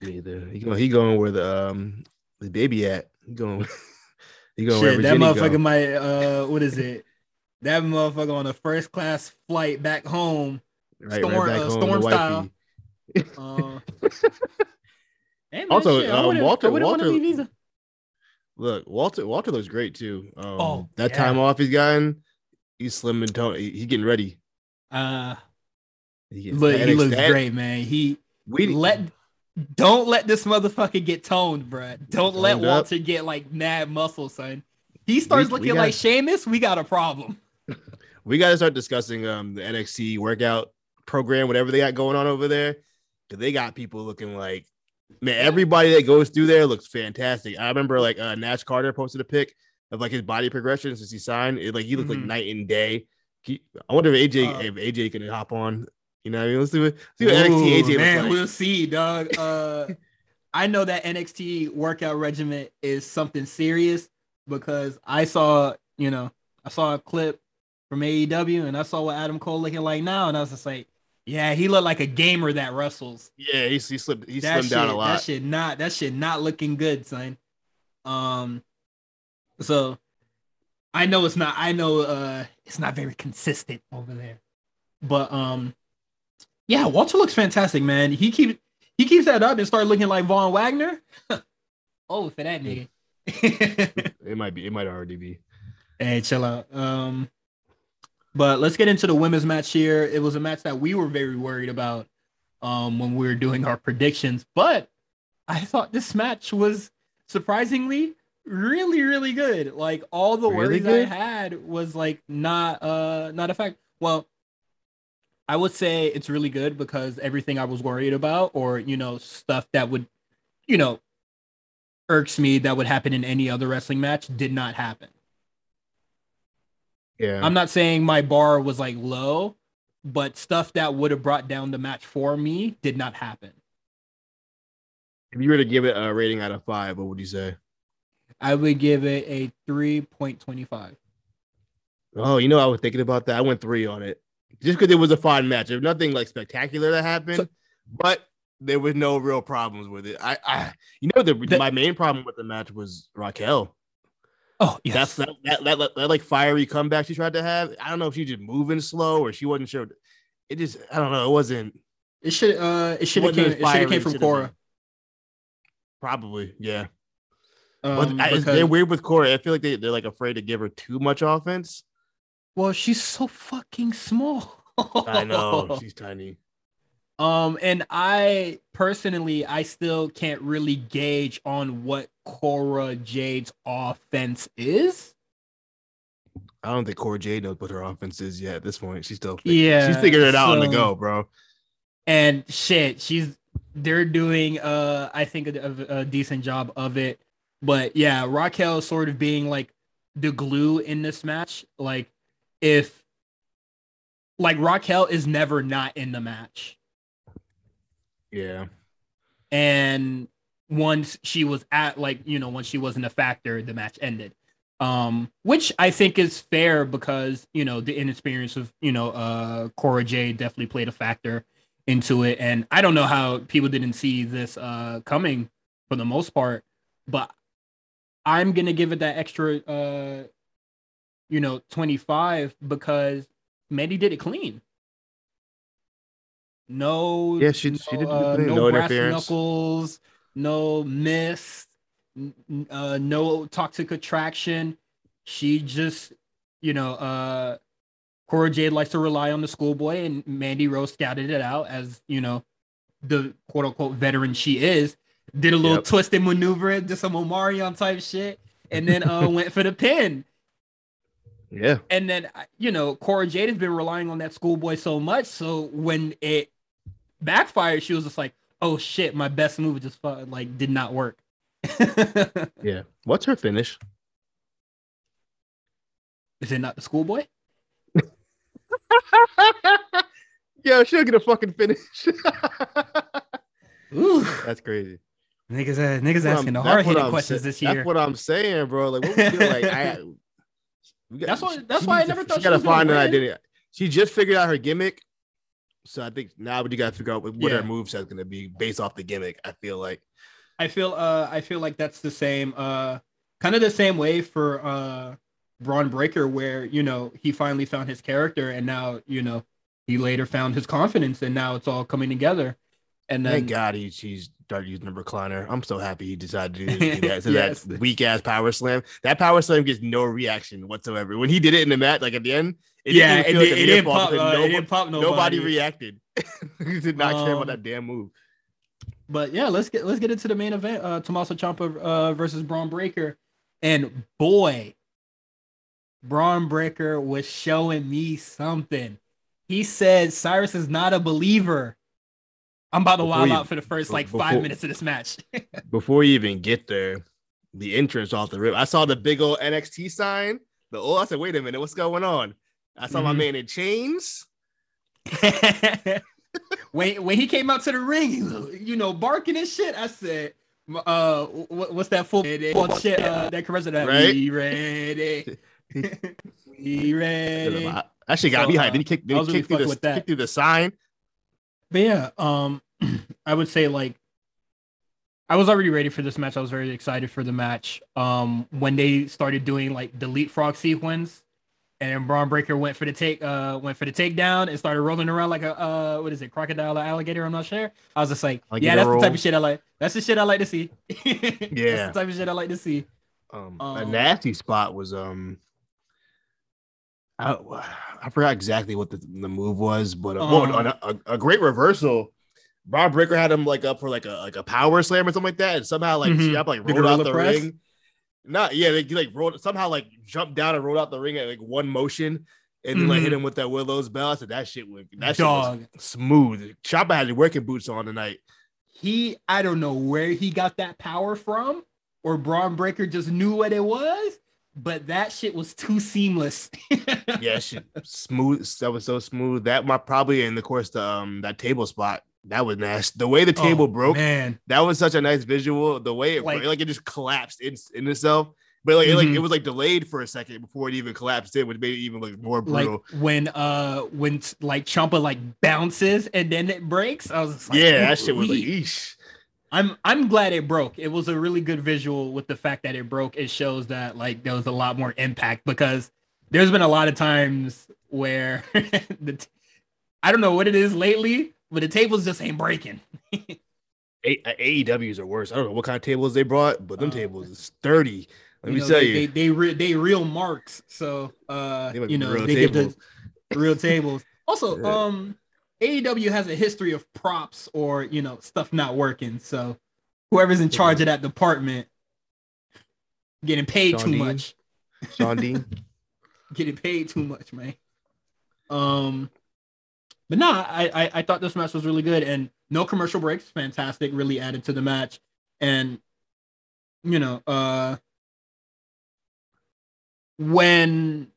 Me Either he going, he going where the um the baby at? He going, he going Shit, that motherfucker go. might. Uh, what is it? That motherfucker on a first class flight back home. Right, Storm- right back uh, home. Storm style. Uh, man, Also, shit, I um, Walter- I wouldn't want a Walter- Look, Walter Walter looks great too. Um, Oh, that yeah. time off he's gotten, he's slim and tone. He, he's getting ready. Uh, He, look, he looks that- great, man. He We let don't let this motherfucker get toned, bruh. Don't let Toned up. Walter get like mad muscle, son. He starts We- we looking got- like Sheamus, we got a problem. we got to start discussing um the NXT workout program, whatever they got going on over there, because they got people looking like man. Everybody that goes through there looks fantastic. I remember like uh, Nash Carter posted a pic of like his body progression since he signed. It like he looked Mhm. like night and day. He- I wonder if AJ Uh, if AJ can hop on. You know, what I mean, let's see what see what NXT AJ man, like. we'll see, dog. Uh, I know that NXT workout regimen is something serious because I saw, you know, I saw a clip from AEW and I saw what Adam Cole looking like now, and I was just like, yeah, he looked like a gamer that wrestles. Yeah, he, he slipped. He that slimmed down a lot. That shit not that shit not looking good, son. Um, so I know it's not. I know uh, it's not very consistent over there, but um, yeah, Walter looks fantastic, man. He keeps he keeps that up and start looking like Von Wagner. oh, for that nigga. It might be. It might already be. Hey, chill out. Um, but let's get into the women's match here. It was a match that we were very worried about um when we were doing our predictions, but I thought this match was surprisingly really, really good. Like all the Really worries good? I had was like not uh not a fact. Well, I would say it's really good because everything I was worried about, or you know, stuff that would, you know, irks me that would happen in any other wrestling match did not happen. Yeah. I'm not saying my bar was like low, but stuff that would have brought down the match for me did not happen. if you were to give it a rating out of five, what would you say? I would give it a 3.25. Oh, you know, I was thinking about that. I went three on it just because it was a fun match. There's nothing like spectacular that happened, So- but there was no real problems with it. I, I you know, the, my main problem with the match was Raquel. Oh, That's that, that, that, that, like fiery comeback she tried to have. I don't know if she just moving slow or she wasn't sure. It just, I don't know. It wasn't. It should uh it should have came it came from Cora. Probably, yeah. Um, but because- they're weird with Cora. I feel like they, they're like afraid to give her too much offense. well, she's so fucking small. I know she's tiny. Um, and I personally, I still can't really gauge on what Cora Jade's offense is. I don't think Cora Jade knows what her offense is yet. At this point, she's still Yeah, she's figuring it out on the go, bro. and shit she's they're doing uh i think a, a, a decent job of it but yeah raquel sort of being like the glue in this match. Like if like Raquel is never not in the match. Yeah. and once she was at like you know once she wasn't a factor the match ended um which i think is fair because you know the inexperience of you know uh cora j definitely played a factor into it and i don't know how people didn't see this uh coming for the most part but i'm gonna give it that extra uh you know 25 because mandy did it clean. No Yeah, she- she did uh, no, No brass knuckles no miss n- uh no toxic attraction. She just you know uh Cora Jade likes to rely on the schoolboy and Mandy Rose scouted it out as you know the quote unquote veteran she is did a little Yep. twisted maneuver did some Omarion type shit and then uh went for the pin Yeah. and then you know Cora Jade has been relying on that schoolboy so much. So when it backfired, she was just like, "Oh shit, my best move just like did not work." Yeah. What's her finish? Is it not the schoolboy? yeah, she'll get a fucking finish. Ooh, That's crazy. Niggas, uh, niggas asking the I'm- hard hitting questions sa- this year. That's what I'm saying, bro. Like, what we do? Like, I. we got- That's why- that's she why I never to- thought she she gotta was gonna find an identity. She just figured out her gimmick, so I think now we got to figure out what, what Yeah. her moveset's gonna be based off the gimmick. I feel like. I feel uh I feel like that's the same uh kind of the same way for uh Bron Breakker where you know he finally found his character and now you know he later found his confidence and now it's all coming together. And then Thank God he she's started using the recliner. I'm so happy he decided to do that. So Yes. that weak ass power slam. That power slam gets no reaction whatsoever. When he did it in the match, like at the end, it yeah, it, even feel did, like it near didn't pop. Uh, it nobody, didn't pop nobody. nobody reacted. he did not care about Um, that damn move. But yeah, let's get let's get into the main event. Uh, Tommaso Ciampa uh, versus Bron Breakker, and boy, Bron Breakker was showing me something. He said Cyrus is not a believer. I'm about to wild you- out for the first like before- five minutes of this match. Before you even get there, the entrance off the rip, I saw the big old NXT sign. The oh, I said, wait a minute, what's going on? I saw my Mhm. man in chains. when when he came out to the ring, you know, barking and shit. I said, uh, what, what's that full shit? Uh, that commercial that Right? we ready, we ready. I- That shit got So, me uh, hyped. Then he kicked, then he really through the kicked through the sign. But yeah, um, I would say like I was already ready for this match. I was very excited for the match. Um, when they started doing like the leapfrog sequence, and Bron Breakker went for the take, uh, went for the takedown and started rolling around like a uh, what is it, crocodile or alligator? I'm not sure. I was just like, Alligator yeah, that's roll. the type of shit I like. That's the shit I like to see. Yeah. that's the type of shit I like to see. Um, a Um, nasty spot was um, I, I forgot exactly what the, the move was, but uh, well, Um, a, a, a great reversal. Bron Breakker had him like up for like a like a power slam or something like that, and somehow like Mhm. Ciampa like rolled out the press? ring. Not yeah, they like rolled somehow like jumped down and rolled out the ring at like one motion, and then like hit him with that Willow's bell. I said that shit went that shit was smooth. Ciampa had his working boots on tonight. he I don't know where he got that power from, or Bron Breakker just knew what it was, but that shit was too seamless. yeah, shit, smooth. That was so smooth. That might probably in the course the um that table spot that was nasty. The way the table Oh, broke, man. that was such a nice visual. The way it Like- like, like it just collapsed in, in itself, but like it, like Mhm. it was like delayed for a second before it even collapsed in, which made it even look more Like brutal. when uh when like Ciampa like bounces and then it breaks. I was like, yeah, that shit was like, eesh. I'm I'm glad it broke. It was a really good visual with the fact that it broke. It shows that like there was a lot more impact because there's been a lot of times where the t- I don't know what it is lately, but the tables just ain't breaking. A- uh, AEWs are worse. I don't know what kind of tables they brought, but them Uh, tables is sturdy. Let me know, tell they, you, they they re- they real marks. So uh you know they give tables. the real tables. Also, Yeah. um AEW has a history of props or you know stuff not working. So whoever's in charge of that department getting paid Shawn too Dean? much. Shawn Dean. Getting paid too much, man. Um but nah, I, I I thought this match was really good and no commercial breaks, fantastic, really added to the match. And you know, uh when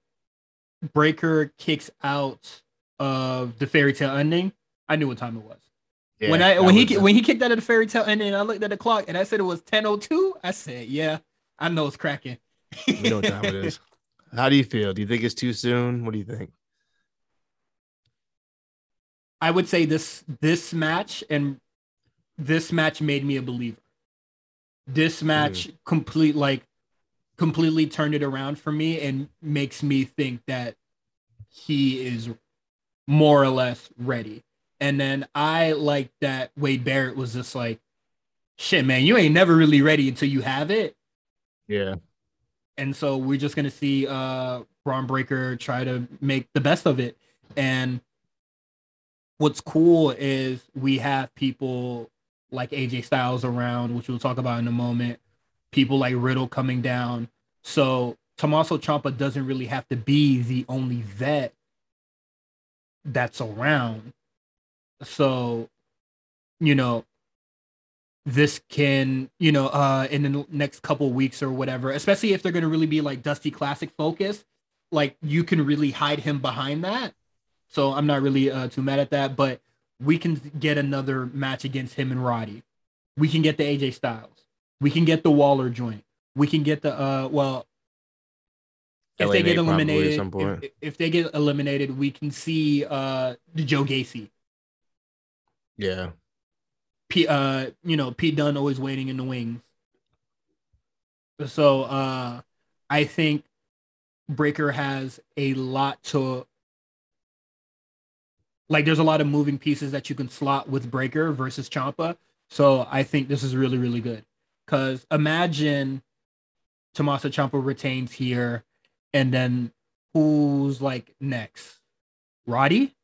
Breakker kicks out of the fairy tale ending, I knew what time it was. Yeah, when I when he was a- when he kicked out of the fairy tale ending, I looked at the clock and I said it was 10:02. I said, "Yeah, I know it's cracking." we know what time it is. How do you feel? Do you think it's too soon? What do you think? I would say this this match and this match made me a believer. This match complete like completely turned it around for me and makes me think that he is more or less ready. And then I like that Wade Barrett was just like, shit, man, you ain't never really ready until you have it. Yeah. and so we're just gonna see uh Bron Breakker try to make the best of it. And what's cool is we have people like AJ Styles around, which we'll talk about in a moment. People like Riddle coming down. So Tommaso Ciampa doesn't really have to be the only vet that's around. So, you know, this can, you know, uh in the next couple weeks or whatever, especially if they're gonna really be like Dusty Classic focused, like you can really hide him behind that. So I'm not really uh too mad at that, but we can get another match against him and Roddy. We can get the AJ Styles. We can get the Waller joint. We can get the uh well if LA they get eliminated, some point. if, if they get eliminated, we can see uh the Joe Gacy. Yeah. P, uh, you know, Pete Dunne always waiting in the wings. So uh, I think Breakker has a lot to like. There's a lot of moving pieces that you can slot with Breakker versus Ciampa. So I think this is really really good. Cause imagine Tommaso Ciampa retains here, and then who's like next? Roddy?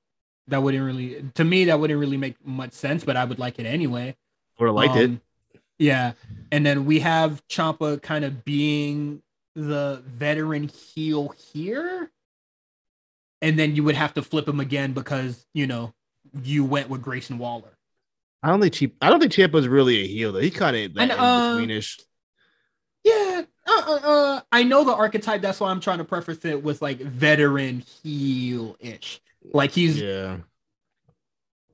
That wouldn't really, to me, that wouldn't really make much sense, but I would like it anyway. Would have liked it. Um, Yeah. And then we have Ciampa kind of being the veteran heel here. And then you would have to flip him again because, you know, you went with Grayson Waller. I don't think cheap. I don't think Ciampa's really a heel though. He kind of And, that uh, betweenish. Yeah. Uh, uh, uh, I know the archetype. That's why I'm trying to preface it with like veteran heel ish. Like he's Yeah.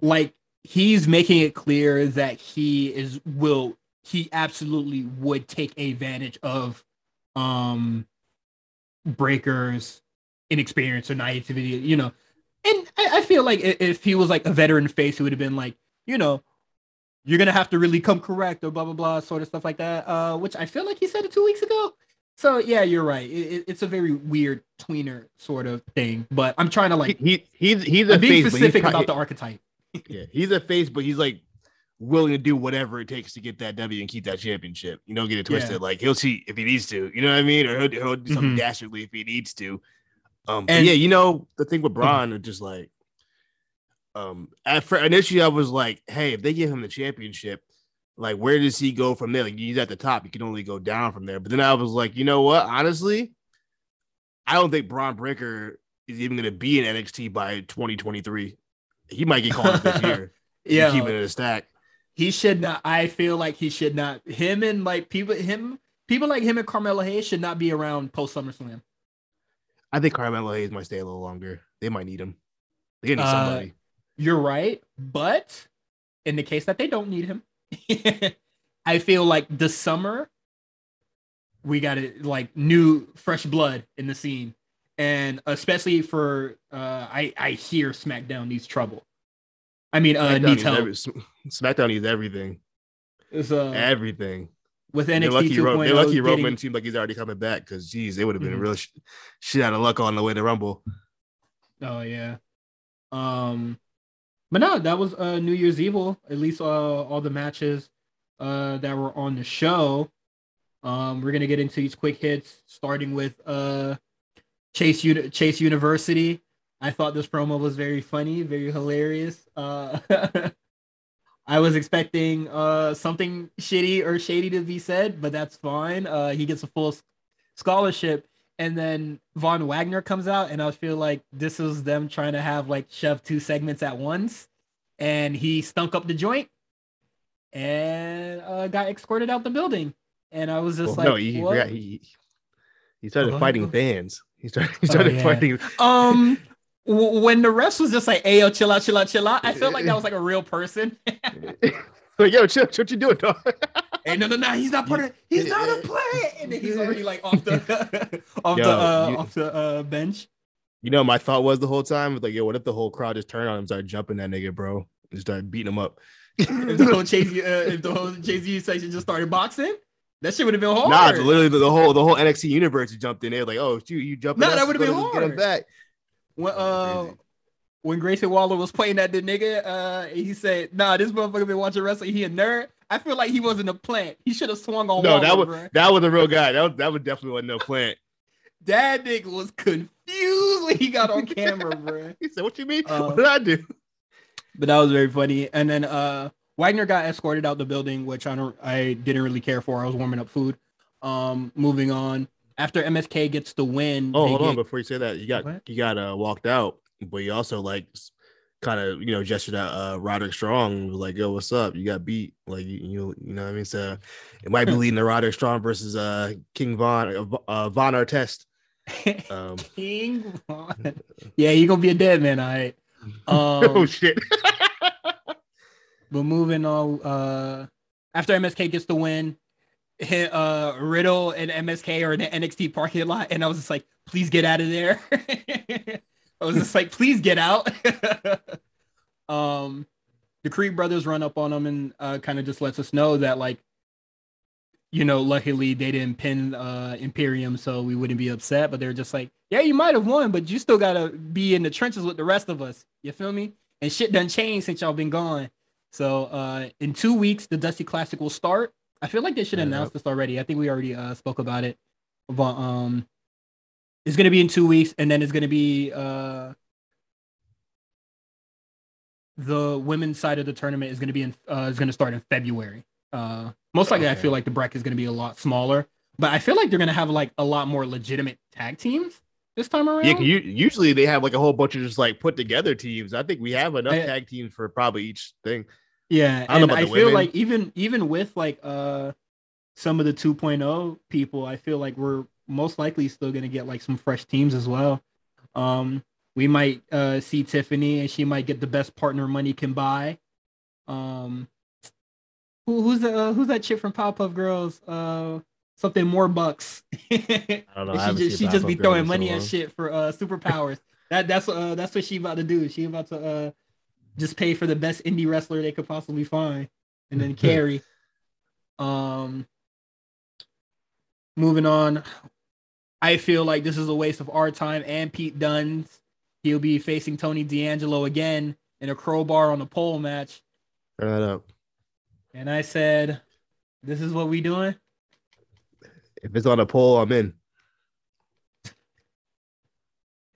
like he's making it clear that he is will he absolutely would take advantage of um Breakkers inexperience or naivety you know and I, I feel like if he was like a veteran face he would have been like you know you're gonna have to really come correct or blah blah blah sort of stuff like that uh which i feel like he said it two weeks ago so yeah you're right it, it- it's a very weird tweener sort of thing but i'm trying to like he, he he's he's a I'm being face, but he's specific about the archetype yeah, he's a face, but he's like willing to do whatever it takes to get that W and keep that championship. You know, get it twisted. Yeah. Like he'll cheat if he needs to. You know what I mean? Or he'll, he'll do something Mhm. dastardly if he needs to. Um, And- yeah, you know the thing with Bron is just like, um, at first initially I was like, hey, if they give him the championship, like where does he go from there? Like he's at the top, you can only go down from there. But then I was like, you know what? Honestly, I don't think Bron Breakker is even going to be in NXT by 2023. He might get called up this year. yeah keep it in a stack. he should not i feel like he should not him and like people him people like him and carmelo hayes should not be around post SummerSlam. I think Carmelo Hayes might stay a little longer. They might need him. They need Uh, somebody. you're right but in the case that they don't need him i feel like the summer we got it like new fresh blood in the scene and especially for uh i i hear smackdown needs trouble i mean uh SmackDown needs needs help every- SmackDown needs everything. so, everything. With They're NXT lucky, Ro- they're lucky getting- Roman seems like he's already coming back because, geez, they would have been Mhm. real sh- shit out of luck on the way to Rumble. Oh yeah. Um but no, that was uh New Year's Evil. At least uh all the matches uh that were on the show. Um we're gonna get into these quick hits, starting with uh Chase Uni- Chase University. I thought this promo was very funny, very hilarious. Uh I was expecting uh something shitty or shady to be said, but that's fine. Uh he gets a full scholarship and then Von Wagner comes out, and I feel like this is them trying to have like shove two segments at once, and he stunk up the joint and uh, got escorted out the building, and I was just Well, like, no, he, what? forgot he He started Oh, fighting oh. fans. He started. He started yeah. fighting. Um, w- when the rest was just like, "Hey, yo, chill out, chill out, chill out," I felt like that was like a real person. like, yo, chill, what you doing, dog? hey, no, no, no, he's not part of. He's not a player, and then he's already like off the off Yo, the uh, you- off the uh, bench. You know, my thought was the whole time, was like, yo, what if the whole crowd just turned on him, and started jumping that nigga, bro, and started beating him up? If the whole Chase, uh, if the whole Jay Z section just started boxing, that shit would have been hard. Nah, literally the, the whole the whole NXT universe jumped in there, like, oh, shoot, you jumping? Nah, that would've been Let's Get him back. When uh when Grayson Waller was playing at the nigga, uh, he said, "Nah, this motherfucker been watching wrestling. He a nerd." I feel like he wasn't a plant. He should have swung on No, Waller, that was bruh. that was a real guy. That was, that was definitely wasn't no plant. That nigga was confused when he got on camera, bro. He said, "What you mean? Uh, what did I do?" But that was very funny. And then uh Wagner got escorted out the building, which I don't I didn't really care for. I was warming up food. Um, moving on. After MSK gets the win, Oh, hold on. Before you say that, you got What? you got uh walked out, but you also like kind of you know gestured at uh Roderick Strong, was like, "Yo, what's up? You got beat." Like you you, you know what I mean. So it might be leading to Roderick Strong versus uh King Von uh, uh, Von Artest. Um, King Von. Yeah, you're gonna be a dead man, all right. oh Um, shit! but moving on, uh, after MSK gets the win, uh, Riddle and MSK are in the NXT parking lot, and I was just like, please get out of there. I was just like, please get out. um, the Creed brothers run up on them and uh, kind of just lets us know that like, you know, luckily they didn't pin uh Imperium, so we wouldn't be upset. But they're just like, yeah, you might have won, but you still gotta be in the trenches with the rest of us. You feel me? And shit done changed since y'all been gone. So uh in two weeks, the Dusty Classic will start. I feel like they should Yeah. announce this already. I think we already uh spoke about it. But um it's gonna be in two weeks, and then it's gonna be uh the women's side of the tournament is gonna be in uh is gonna start in February. Uh most likely I feel like the bracket is gonna be a lot smaller, but I feel like they're gonna have like a lot more legitimate tag teams this time around. Yeah, you, usually they have like a whole bunch of just like put together teams. I think we have enough I- tag teams for probably each thing. Yeah, I and I feel women. like even even with like uh some of the 2.0 people, I feel like we're most likely still gonna get like some fresh teams as well. Um, we might uh see Tiffany and she might get the best partner money can buy. Um, who, who's the uh, who's that chick from Powerpuff Girls? Uh, something more bucks. I don't know. I she just, she just be throwing in so money at shit for uh superpowers. that that's uh that's what she about to do. She about to uh just pay for the best indie wrestler they could possibly find and then carry. Um moving on. I feel like this is a waste of our time and Pete Dunne's. He'll be facing Tony D'Angelo again in a crowbar on a pole match. Turn that up. And I said, This is what we doing? If it's on a pole, I'm in.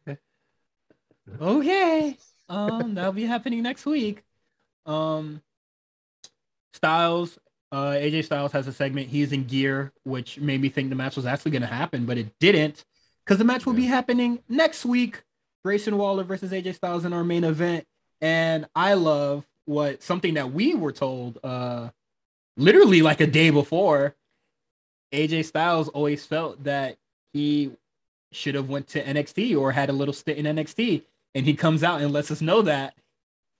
okay um that'll be happening next week. Um styles uh aj styles has a segment he's in gear which made me think the match was actually going to happen but it didn't because the match will be happening next week. Grayson waller versus aj styles in our main event. And i love what something that we were told uh literally like a day before aj styles always felt that he should have went to NXT or had a little stint in NXT. And he comes out and lets us know that.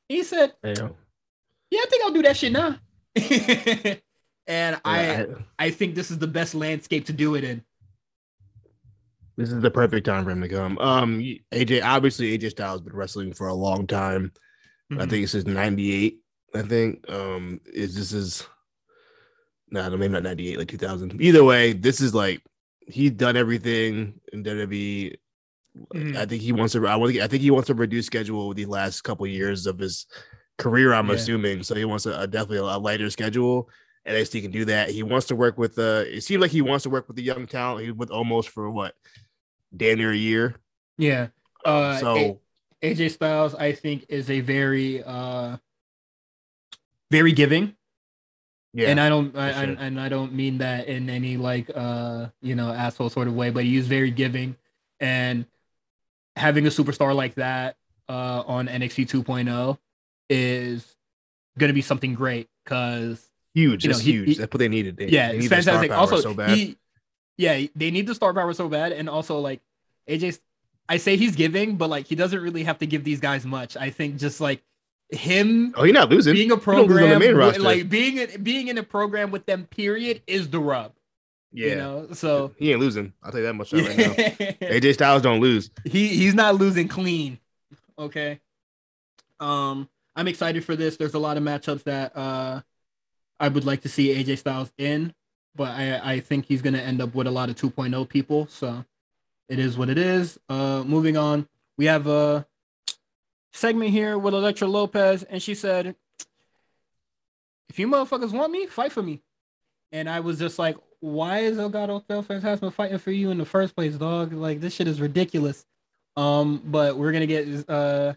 He said, Yeah. Yeah, I think I'll do that shit now. and I I- I think this is the best landscape to do it in. this is the perfect time for him to come. Um, AJ obviously AJ Styles has been wrestling for a long time. I Mhm. think this is '98. I think um, is this is no, no, maybe not '98, like 2000. Either way, this is like he's done everything in WWE. Mhm. I think he wants to. I want. I think he wants to reduce schedule with the last couple years of his career. I'm Yeah. assuming so. He wants a, a definitely a, lighter schedule. NXT can do that. He wants to work with. Uh, it seems like he wants to work with the young talent. He with almost for what, damn near a year. Yeah. Uh, so A- AJ Styles, I think, is a very uh very giving. yeah, and I don't, I, for I- and I don't mean that in any like, uh, you know, asshole sort of way. But he is very giving, and having a superstar like that uh, on NXT 2.0 is going to be something great because huge. you know, he- huge. he- That's what they needed. They, yeah, they it's need the star fantastic. power Also, so bad. he yeah, they need the star power so bad, and also like AJ. I say he's giving, but like he doesn't really have to give these guys much. I think just like him Oh, you're not losing. being a You don't lose the program, main like being being in a program with them, period, is the rub. Yeah, You know, so he ain't losing. I'll tell you that much right now. AJ Styles don't lose. He he's not losing clean. Okay. Um, I'm excited for this. There's a lot of matchups that uh I would like to see AJ Styles in, but I I think he's gonna end up with a lot of 2.0 people. So it is what it is. Uh, moving on, we have a segment here with Elektra Lopez, and she said, "If you motherfuckers want me, fight for me." And I was just like, "Why is El Legado del Fantasma fighting for you in the first place, dog? Like this shit is ridiculous." Um, but we're gonna get uh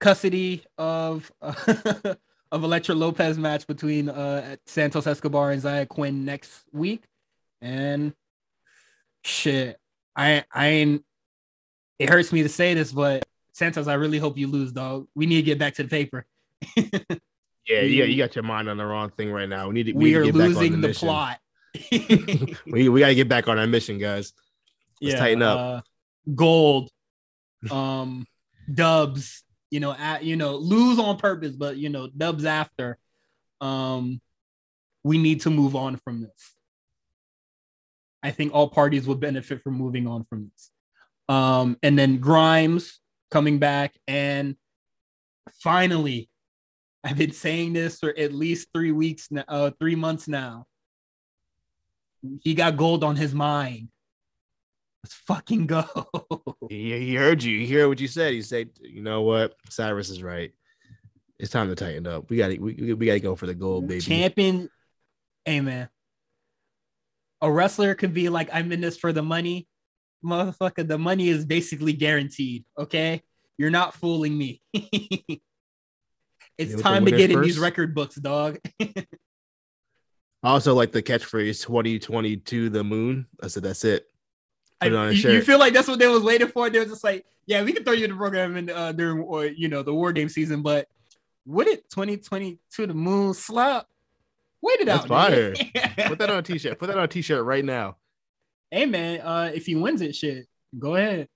custody of of Elektra Lopez match between uh Santos Escobar and Xyon Quinn next week, and shit, I I ain't. It hurts me to say this, but Santos, I really hope you lose, dog. We need to get back to the paper. Yeah, yeah, you got your mind on the wrong thing right now. We need to, we we need to are get back on losing the, mission. plot. we we got to get back on our mission, guys. Let's tighten up. Uh, gold, um, dubs. You know, at you know, lose on purpose, but you know, dubs after. Um, we need to move on from this. I think all parties would benefit from moving on from this. Um, and then Grimes coming back, and finally, I've been saying this for at least three weeks now, uh, three months now. He got gold on his mind. Let's fucking go. He, he heard you. He heard what you said. He said, "You know what? Cyrus is right. It's time to tighten up. We got to we, we got to go for the gold, baby." Champion. Hey man. A wrestler could be like, I'm in this for the money. Motherfucker, the money is basically guaranteed. Okay. You're not fooling me. it's time to get in these record books, dog. I also like the catchphrase 2022 the moon. I said that's it. Put it on a you, you feel like that's what they was waiting for. They were just like, yeah, we can throw you in the program in, uh, during or you know the war game season, but would it 2022 the moon slap? Wait it That's out. fire. Put that on a t-shirt. Put that on a t-shirt right now. hey man, uh, if he wins it, shit, go ahead.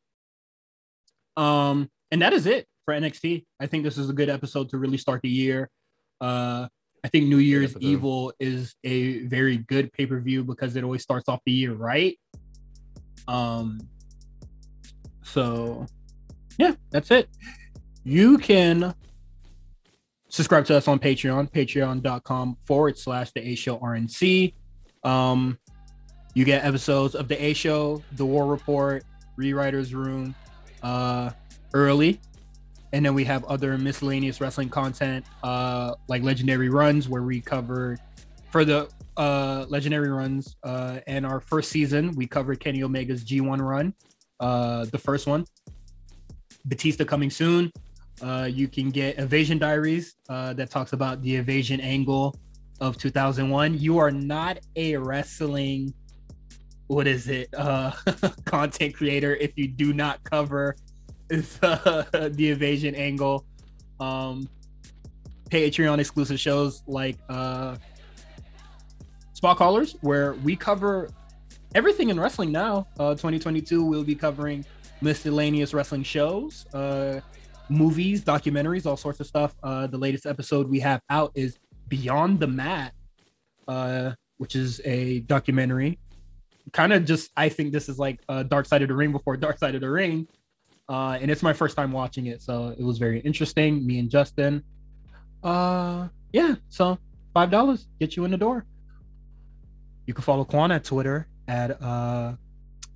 Um, and that is it for NXT. I think this is a good episode to really start the year. Uh, I think New Year's episode. Evil is a very good pay per view because it always starts off the year right. Um, so yeah, that's it. You can subscribe to us on Patreon, patreon.com forward slash the A Show RNC. Um, you get episodes of the A Show, the War Report, Rewriters Room, uh, early, and then we have other miscellaneous wrestling content, uh, like Legendary Runs, where we cover for the uh Legendary Runs, uh, and our first season we covered Kenny Omega's G1 run, uh, the first one. Batista coming soon. Uh, you can get Invasion Diaries uh, that talks about the invasion angle of 2001. You are not a wrestling, what is it, content creator if you do not cover the, the invasion angle. Um, Patreon exclusive shows like uh, Spot Callers, where we cover everything in wrestling now. Uh, 2022, we'll be covering miscellaneous wrestling shows, uh, movies, documentaries, all sorts of stuff. Uh, the latest episode we have out is Beyond the Mat, uh, which is a documentary. Kind of just, I think this is like uh, Dark Side of the Ring before Dark Side of the Ring. Uh, and it's my first time watching it, so it was very interesting. Me and Justin. Uh, yeah, so five dollars get you in the door. You can follow Quan at Twitter at uh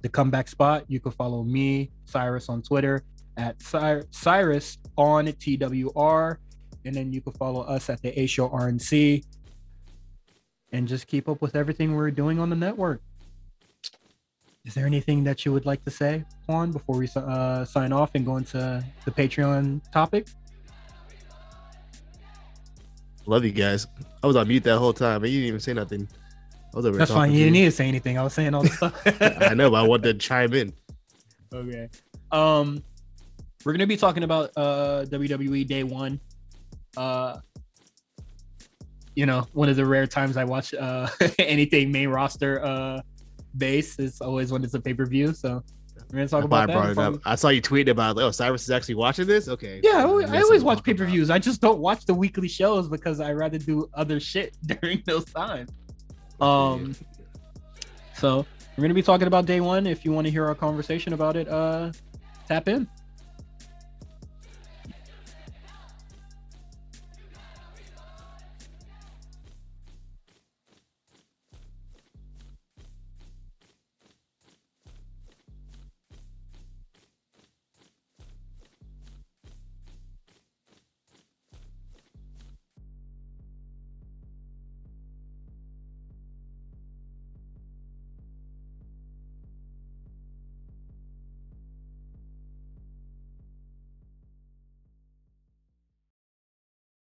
the comeback spot. You can follow me, Cyrus, on Twitter at Cy- Cyrus on TWR. And then you can follow us at the A Show RNC. And just keep up with everything we're doing on the network. Is there anything that you would like to say, Quan, before we uh, sign off and go into the Patreon topic? Love you guys. I was on mute that whole time, and you didn't even say nothing. I was over That's fine. You didn't need to say anything. I was saying all the stuff. I know, but I wanted to chime in. Okay. Um, we're gonna be talking about uh WWE Day One. Uh, you know, one of the rare times I watch uh anything main roster uh base. is always when it's a pay per view. So we're gonna talk I about brought it up. I saw you tweeting about, oh, Cyrus is actually watching this. Okay. Yeah, I always, I always watch pay per views. I just don't watch the weekly shows because I rather do other shit during those times. Um, so we're gonna be talking about day one. If you want to hear our conversation about it, uh, tap in.